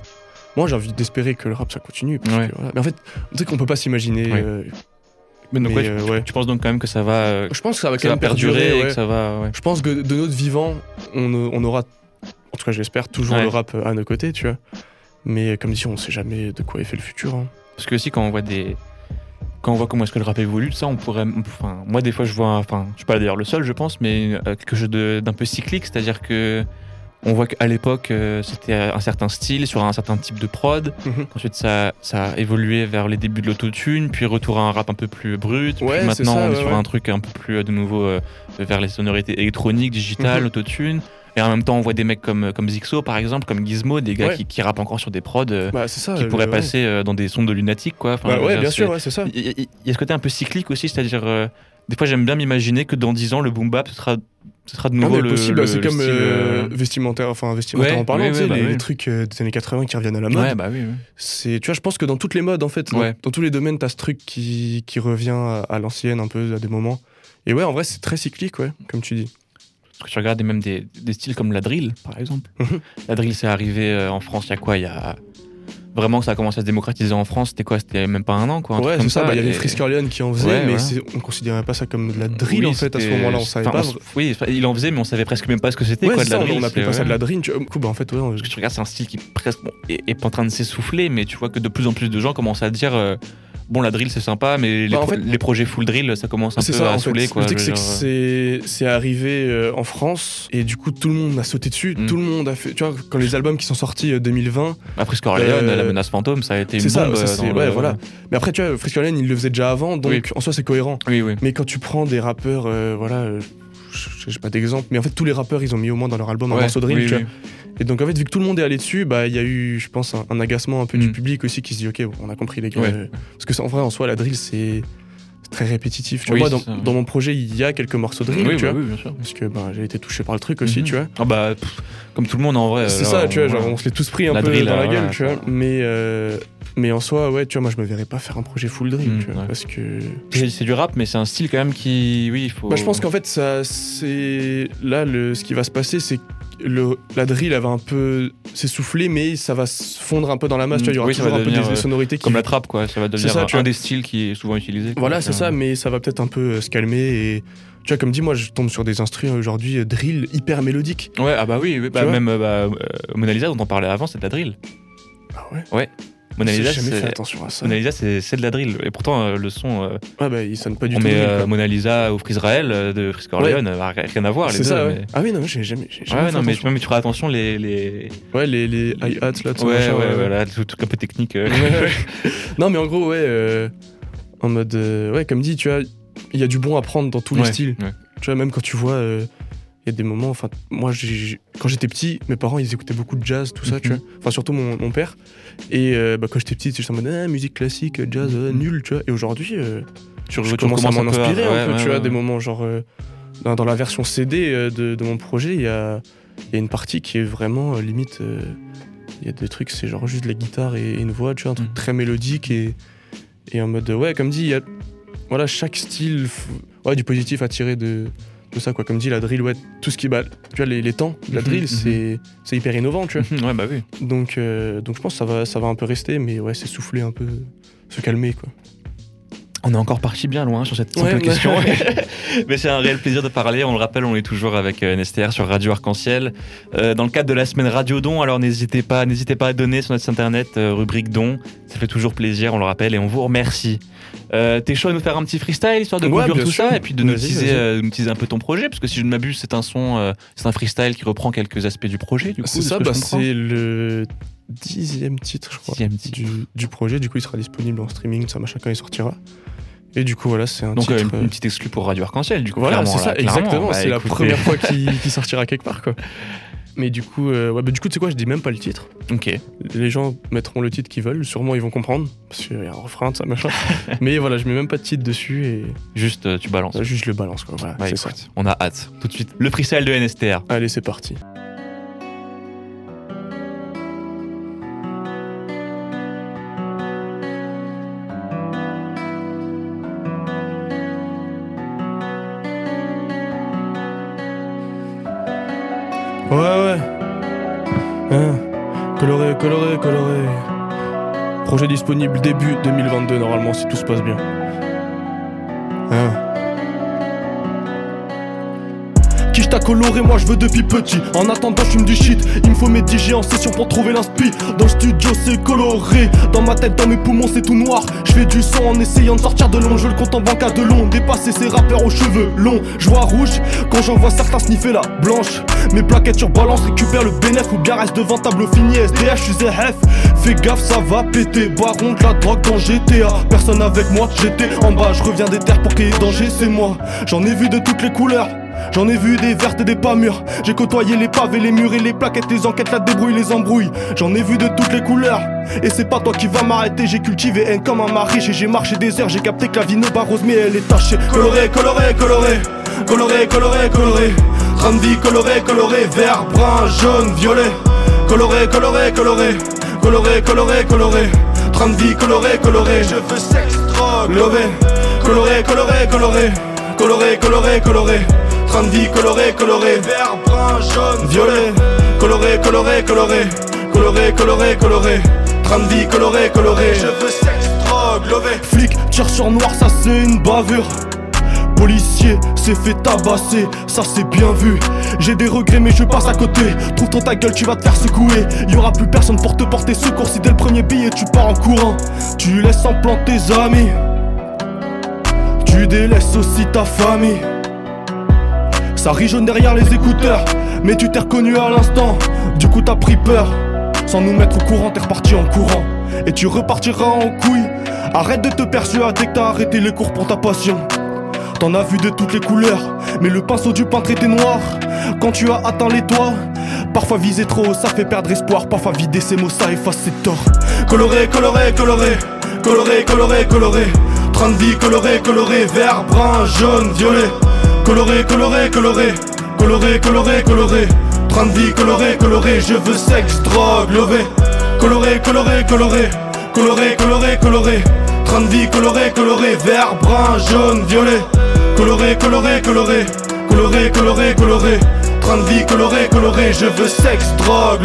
moi j'ai envie d'espérer que le rap ça continue. parce Ouais. que, voilà. Mais en fait, tu sais qu'on peut pas s'imaginer. Ouais. euh, Mais donc, Mais, ouais, tu, euh, tu- ouais. penses donc quand même que ça va, euh, je pense que ça va quand ça va même perdurer perdurer. et ouais. que ça va. ouais. Je pense que de notre vivant, on, on aura, en tout cas j'espère, toujours Ouais. le rap à nos côtés, tu vois. Mais comme dit, on sait jamais de quoi est fait le futur. hein. Parce que aussi, quand on voit des. Quand on voit comment est-ce que le rap évolue, ça, on pourrait. Enfin, moi, des fois, je vois. Enfin, je suis pas d'ailleurs le seul, je pense, mais euh, quelque chose d'un peu cyclique, c'est-à-dire que. On voit qu'à l'époque, euh, c'était un certain style, sur un certain type de prod. Mhm. Ensuite, ça, ça a évolué vers les débuts de l'autotune, puis retour à un rap un peu plus brut. Ouais, puis c'est maintenant, ça, on est ouais, sur ouais. un truc un peu plus, euh, de nouveau, vers les sonorités électroniques, digitales, Mhm. autotune. Et en même temps, on voit des mecs comme, comme Zixo, par exemple, comme Gizmo, des gars Ouais. qui, qui rappent encore sur des prods euh, Bah, ça. qui euh, pourraient ouais. passer euh, dans des sons de lunatique, quoi. Enfin, Bah, je veux ouais, dire, bien c'est- sûr, ouais, c'est ça. Il y, a- il y a ce côté un peu cyclique aussi, c'est-à-dire, euh, des fois, j'aime bien m'imaginer que dans 10 ans, le boom bap, ce sera, ce sera de Non, nouveau le. possible, c'est comme euh, euh, vestimentaire, enfin vestimentaire Ouais, en parlant, bah les, les trucs euh, des années 80 qui reviennent à la mode. Ouais, bah. C'est, tu vois, je pense que dans toutes les modes, en fait, dans, tous les domaines, t'as ce truc qui, qui revient à, à l'ancienne un peu à des moments. Et ouais, en vrai, c'est très cyclique, ouais, comme tu dis. Parce que tu regardes même des, des styles comme la drill, par exemple. [LAUGHS] La drill, c'est arrivé euh, en France il y a quoi? Il y a. Vraiment, ça a commencé à se démocratiser en France, c'était quoi? C'était même pas un an, quoi. un ouais, comme c'est ça. bah, Il y avait et- Frisk Orleans qui en faisait, Ouais, mais voilà. on considérait pas ça comme de la drill, Oui, en fait, à ce moment-là. On savait enfin, pas. on oui, il en faisait, mais on savait presque même pas ce que c'était, Ouais, quoi, de la ça, drill. on appelait pas ça de la drill. Tu, du coup, bah, en fait, ouais, on- Parce que tu regardes, c'est un style qui presque bon, est, est en train de s'essouffler, mais tu vois que de plus en plus de gens commencent à dire euh, bon, la drill c'est sympa, mais les, Bah, en pro- fait- les projets full drill, ça commence un peu ça, à en fait. saouler, quoi. Le truc, je c'est que dire. c'est arrivé euh, en France et du coup, tout le monde a sauté dessus. Mm. Tout le monde a fait. Tu vois, quand les albums qui sont sortis euh, 2020, Après Scorleone, Euh, la menace fantôme, ça a été une c'est ça, euh, dans ouais, le- voilà. Mais après, tu vois, Frisco Allen, il le faisait déjà avant, donc Oui. en soi, c'est cohérent. Oui, oui. Mais quand tu prends des rappeurs, euh, voilà, euh, j'ai pas d'exemple, mais en fait, tous les rappeurs, ils ont mis au moins dans leur album un Ouais, morceau de drill, oui, oui. Et donc, en fait, vu que tout le monde est allé dessus, bah, il y a eu, je pense, un, un agacement un peu du Mm. public aussi qui se dit, ok, bon, on a compris les gars. Ouais. euh, Parce que en vrai, en soi, la drill, c'est très répétitif. Tu Oui, vois, dans, ça, ouais. dans mon projet, il y a quelques morceaux de drill, Oui, tu bah vois. bien sûr. Parce que bah, j'ai été touché par le truc aussi, Mhm. tu vois. Ah bah, pff, comme tout le monde en vrai. C'est euh, ça, tu vois, genre on se l'est tous pris un La peu drill, dans la gueule, tu vois. Mais, euh, mais en soi, ouais, tu vois, moi je me verrais pas faire un projet full drill, Mm, tu vois. ouais. Parce que. C'est du rap, mais c'est un style quand même qui. Oui, il faut. Bah, je pense qu'en fait, ça, c'est. Là, le, ce qui va se passer, c'est le, la drill, elle va un peu s'essouffler, mais ça va se fondre un peu dans la masse, tu vois. Il y aura oui, toujours un peu des, euh, sonorités qui. Comme la trappe, quoi. Ça va devenir ça, un, tu vois. un des styles qui est souvent utilisé. quoi. Voilà, c'est ça, mais ça va peut-être un peu euh, se calmer et. Tu vois, comme dit, moi, je tombe sur des instruments aujourd'hui euh, drill hyper mélodiques. Ouais, ah bah oui, bah, même bah, euh, Mona Lisa dont on parlait avant, c'est de la drill. Ah ouais Mona Lisa, jamais fait c'est attention à ça. Mona Lisa, c'est de la drill. Et pourtant, euh, le son, Ouais, bah, il sonne pas du on tout. drill, euh. Mona Lisa ou Israël euh, de Frisk Orleans, euh, rien à voir les C'est deux. ça, ouais. mais- Ah oui, non, j'ai jamais. j'ai jamais Ouais, fait non, mais, attention. mais tu feras attention les. les... Ouais, les, les hi-hats, là, tout ça, Ouais, machin, ouais, voilà, tout truc un peu technique. euh. Ouais, ouais. non, mais en gros, ouais, euh, en mode. ouais, comme dit, tu vois, il y a du bon à prendre dans tous les Ouais, styles. ouais. Tu vois, même quand tu vois, y a des moments, enfin, moi, j'ai- quand j'étais petit, mes parents, ils écoutaient beaucoup de jazz, tout ça, tu Mhm. vois. Enfin, surtout mon, mon père. Et euh, bah, quand j'étais petit, j'étais en mode, ah, musique classique, jazz, euh, nul, tu vois. Et aujourd'hui, euh, Tu, je commence à m'en inspirer un ouais, peu, ouais, tu vois, des moments genre. dans, dans la version CD de, de mon projet, il y a, il y a une partie qui est vraiment limite. Il y a des trucs, c'est genre juste de la guitare et, et une voix, tu vois, un truc Mhm. très mélodique et, et en mode. Ouais, comme dit, il y a. Voilà, chaque style. f- Ouais, du positif à tirer de, de ça, quoi. Comme dit, la drill, ouais, tout ce qui. Bah, tu vois, les, les temps de la Mhm, drill, mhm. c'est c'est hyper innovant, tu vois. [LAUGHS] ouais, bah oui. Donc, euh, donc je pense que ça va, ça va un peu rester, mais ouais, c'est souffler un peu, se calmer, quoi. On est encore parti bien loin sur cette simple Ouais, ouais. question. [LAUGHS] Mais c'est un réel plaisir de parler. On le rappelle, on est toujours avec euh, NSTR sur Radio Arc-en-Ciel. Euh, dans le cadre de la semaine Radio Don, alors n'hésitez pas, n'hésitez pas à donner sur notre site internet, euh, rubrique Don. Ça fait toujours plaisir, on le rappelle, et on vous remercie. Euh, T'es chaud de nous faire un petit freestyle, histoire de Ouais, conclure tout sûr. ça, et puis de nous teaser, vas-y. euh, nous teaser un peu ton projet, parce que si je ne m'abuse, c'est un son, euh, c'est un freestyle qui reprend quelques aspects du projet. Du coup, C'est ça, bah, c'est le dixième titre, je crois, Dixième titre. Du, du projet. Du coup, il sera disponible en streaming, ça machin quand il sortira. Et du coup, voilà, c'est un Donc euh, titre. une, euh, une petite exclue pour Radio Arc-en-Ciel, du coup. Voilà, c'est ça, là, exactement. Bah, c'est la première fois [LAUGHS] qu'il sortira quelque part, quoi. Mais du coup, euh, ouais, bah, du coup, tu sais quoi, je dis même pas le titre. Ok. Les gens mettront le titre qu'ils veulent, sûrement ils vont comprendre, parce qu'il y a un refrain, ça machin. [LAUGHS] Mais voilà, je mets même pas de titre dessus et Juste, euh, tu balances. juste je le balance, quoi. Voilà, Ouais, c'est ça. on a hâte. Tout de suite, le freestyle de NSTR. Allez, c'est parti. Projet disponible début 2022, normalement, si tout se passe bien. Hein. Qui t'a coloré, moi je veux depuis petit. En attendant, je fume du shit. Il me faut mes DJ en session pour trouver l'inspi. Dans le studio, c'est coloré. Dans ma tête, dans mes poumons, c'est tout noir. Je fais du son en essayant de sortir de long. Je le compte en banque à de long. Dépasser ces rappeurs aux cheveux longs. Je vois rouge quand j'en vois certains sniffer la blanche. Mes plaquettes sur balance, récupère le bénéf ou bien reste devant tableau fini. SDH, je suis ZF. Fais gaffe, ça va péter. Baron de la drogue dans GTA. Personne avec moi, j'étais en bas. Je reviens des terres pour qu'il y ait danger, c'est moi. J'en ai vu de toutes les couleurs. J'en ai vu des vertes et des pas mûres. J'ai côtoyé les pavés, les murs et les plaquettes, les enquêtes, la débrouille, les embrouilles. J'en ai vu de toutes les couleurs. Et c'est pas toi qui va m'arrêter. J'ai cultivé haine comme un mari. J'ai marché des heures, j'ai capté que la vie ne barrose, mais elle est tachée. Coloré, coloré, coloré. Coloré, coloré, coloré. Vie coloré, coloré. Vert, brun, jaune, violet. Coloré, coloré, coloré. Coloré, coloré, coloré. Train de vie coloré, coloré. Je veux sexe, drogue, lové. Coloré, coloré, coloré. Coloré, coloré, coloré. Train de vie coloré, coloré. Vert, brun, jaune, violet. Coloré, coloré, coloré. Coloré, coloré, coloré. Train de vie coloré, coloré. Je veux sexe, drogue, lové. Flic, tire sur noir, ça c'est une bavure. Policier s'est fait tabasser, ça c'est bien vu. J'ai des regrets mais je passe à côté. Trouve ton ta gueule, tu vas te faire secouer. Y aura plus personne pour te porter secours si dès le premier billet tu pars en courant. Tu laisses en plan tes amis. Tu délaisses aussi ta famille. Ça rit jaune derrière les écouteurs, mais tu t'es reconnu à l'instant. Du coup t'as pris peur. Sans nous mettre au courant, t'es reparti en courant. Et tu repartiras en couille. Arrête de te persuader que t'as arrêté les cours pour ta passion. T'en as vu de toutes les couleurs, mais le pinceau du peintre était noir. Quand tu as atteint les toits, parfois viser trop ça fait perdre espoir. Parfois vider ses mots, ça efface ses torts. Coloré, coloré, coloré, coloré, coloré, coloré. Train de vie coloré, coloré, vert, brun, jaune, violet. Coloré, coloré, coloré, coloré, coloré, coloré. Train de vie coloré, coloré, je veux sexe, drogue, lové. Coloré, coloré, coloré, coloré, coloré, coloré. Train de vie coloré, coloré, vert, brun, jaune, violet. Coloré, coloré, coloré, coloré, coloré, coloré. Train de vie coloré, coloré, je veux sexe, drogue.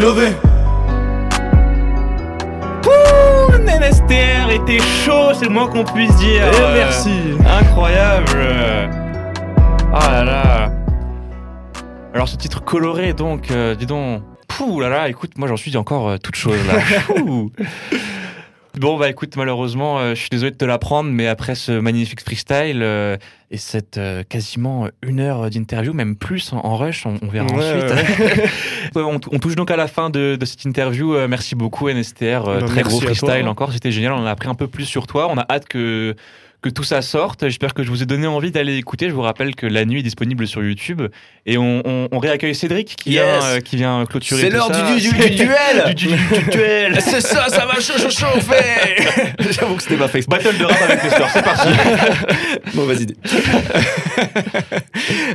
Ouh, NSTR était chaud, c'est le moins qu'on puisse dire. Eh, Euh, merci. Incroyable. Ah là là. Alors ce titre coloré donc, euh, dis donc. Pouh là là, écoute, moi j'en suis encore euh, toute chose là. [LAUGHS] Bon bah écoute, malheureusement, euh, je suis désolé de te l'apprendre, mais après ce magnifique freestyle euh, et cette euh, quasiment une heure d'interview, même plus en, en rush, on, on verra Ouais, ensuite. [LAUGHS] on, on touche donc à la fin de, de cette interview. Euh, merci beaucoup NSTR, euh, Bah, très gros freestyle encore, c'était génial. On a appris un peu plus sur toi. On a hâte que que tout ça sorte. J'espère que je vous ai donné envie d'aller écouter. Je vous rappelle que la nuit est disponible sur YouTube et on, on- on réaccueille Cédric qui Yes. vient euh, qui vient clôturer. C'est l'heure [LAUGHS] du, du- du duel du, du- du duel. C'est ça, ça va chaud, chaud, chauffer [LAUGHS] J'avoue que c'était pas fait exprès. Battle de rap avec Nestor, c'est parti. [LAUGHS] Mauvaise idée.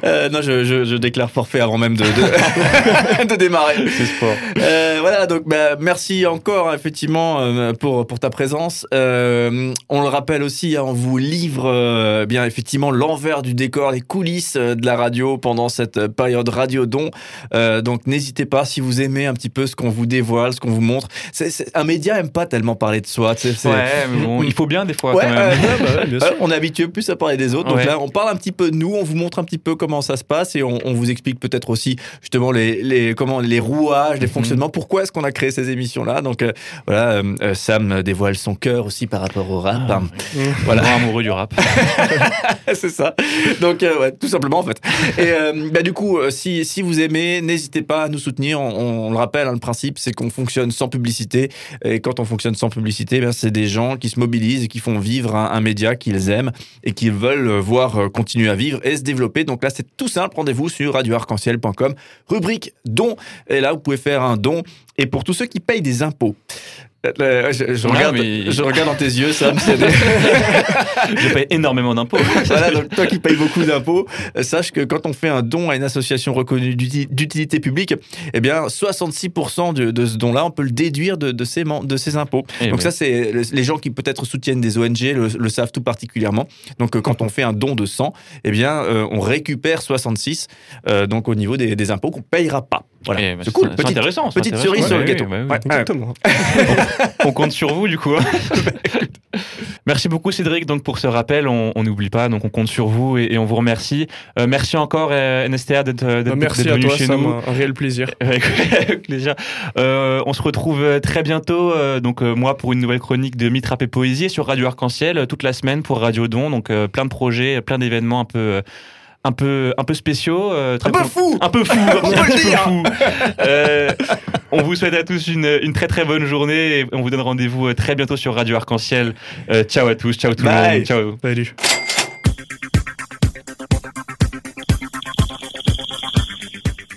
Euh, non, je, je- je déclare forfait avant même de, de, de démarrer. C'est sport. Euh, voilà, donc bah, merci encore effectivement euh, pour, pour ta présence. On le rappelle aussi, hein, on vous livre euh, bien effectivement l'envers du décor, les coulisses euh, de la radio pendant cette euh, période radio don. Euh, donc n'hésitez pas si vous aimez un petit peu ce qu'on vous dévoile, ce qu'on vous montre. C'est, c'est- un média aime pas tellement parler de soi. c'est- Ouais, mais bon, il faut bien des fois Ouais, quand même. euh, Ouais, bah ouais, bien [LAUGHS] sûr. on est habitué plus à parler des autres. Donc là, on parle un petit peu de nous, on vous montre un petit peu comment ça se passe et on, on vous explique peut-être aussi justement les, les, comment, les rouages, les Mhm. fonctionnements, pourquoi est-ce qu'on a créé ces émissions-là? Donc voilà, Sam dévoile son cœur aussi par rapport au rap. Ah. Voilà, Grand du rap. [LAUGHS] c'est ça. Donc euh, tout simplement en fait. Et euh, bah, du coup, euh, si, vous aimez, n'hésitez pas à nous soutenir. On, le rappelle, hein, le principe c'est qu'on fonctionne sans publicité. Et quand on fonctionne sans publicité, ben, c'est des gens qui se mobilisent et qui font vivre un, média qu'ils aiment et qu'ils veulent voir continuer à vivre et se développer. Donc là, c'est tout simple. Rendez-vous sur radioarc-en-ciel.com, rubrique don. Et là, vous pouvez faire un don. Et pour tous ceux qui payent des impôts, euh, je, je Ouais, regarde, mais- je regarde dans tes yeux, Sam. des- [LAUGHS] Je paye énormément d'impôts. [LAUGHS] voilà, donc toi qui payes beaucoup d'impôts, euh, sache que quand on fait un don à une association reconnue d'uti- d'utilité publique, eh bien 66% de, de ce don-là, on peut le déduire de, de ses, de ses impôts. Eh donc oui. ça, c'est le- les gens qui peut-être soutiennent des ONG le, le savent tout particulièrement. Donc euh, quand on fait un don de 100, eh bien euh, on récupère 66, euh, donc au niveau des, des impôts qu'on payera pas. Voilà, Eh ben, c'est cool. c'est Petite, intéressant. petite intéressant. cerise sur le Ouais, gâteau. bah oui. Ouais, ouais. Exactement. [LAUGHS] [LAUGHS] On compte sur vous du coup. [LAUGHS] merci beaucoup Cédric donc pour ce rappel. On n'oublie pas donc on compte sur vous et, et on vous remercie. Euh, merci encore euh, NSTA d'être Bah, merci d'être à venu chez nous. Un, un réel plaisir. Avec, [LAUGHS] avec plaisir. Euh, on se retrouve euh, très bientôt, donc moi pour une nouvelle chronique de Mythe, Rap et Poésie sur Radio Arc-en-Ciel toute la semaine pour Radio Don. Donc plein de projets, plein d'événements un peu, un peu, un peu spéciaux. euh, très Un peu fou Un peu fou, [LAUGHS] On un peut le petit peu dire. fou. Euh, on vous souhaite à tous une, une très très bonne journée et on vous donne rendez-vous euh, très bientôt sur Radio Arc-en-Ciel. Euh, ciao à tous, ciao tout le Bye. monde, ciao. Salut.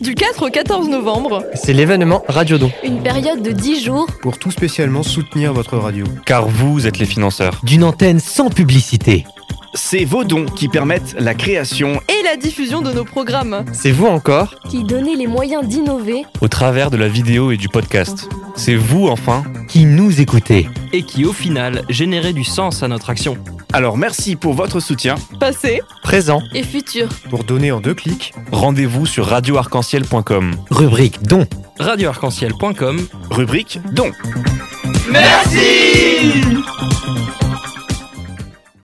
Du 4 au 14 novembre, C'est l'événement Radio Don. Une période de 10 jours pour tout spécialement soutenir votre radio. Car vous êtes les financeurs. D'une antenne sans publicité. C'est vos dons qui permettent la création et la diffusion de nos programmes. C'est vous encore qui donnaient les moyens d'innover Au travers de la vidéo et du podcast. C'est vous enfin Qui nous écoutait. Et qui au final générait du sens à notre action. Alors merci pour votre soutien. Passé, Présent. et futurs. Pour donner en deux clics, Rendez-vous sur radioarc-en-ciel.com. Rubrique don. radioarc-en-ciel.com Rubrique don. Merci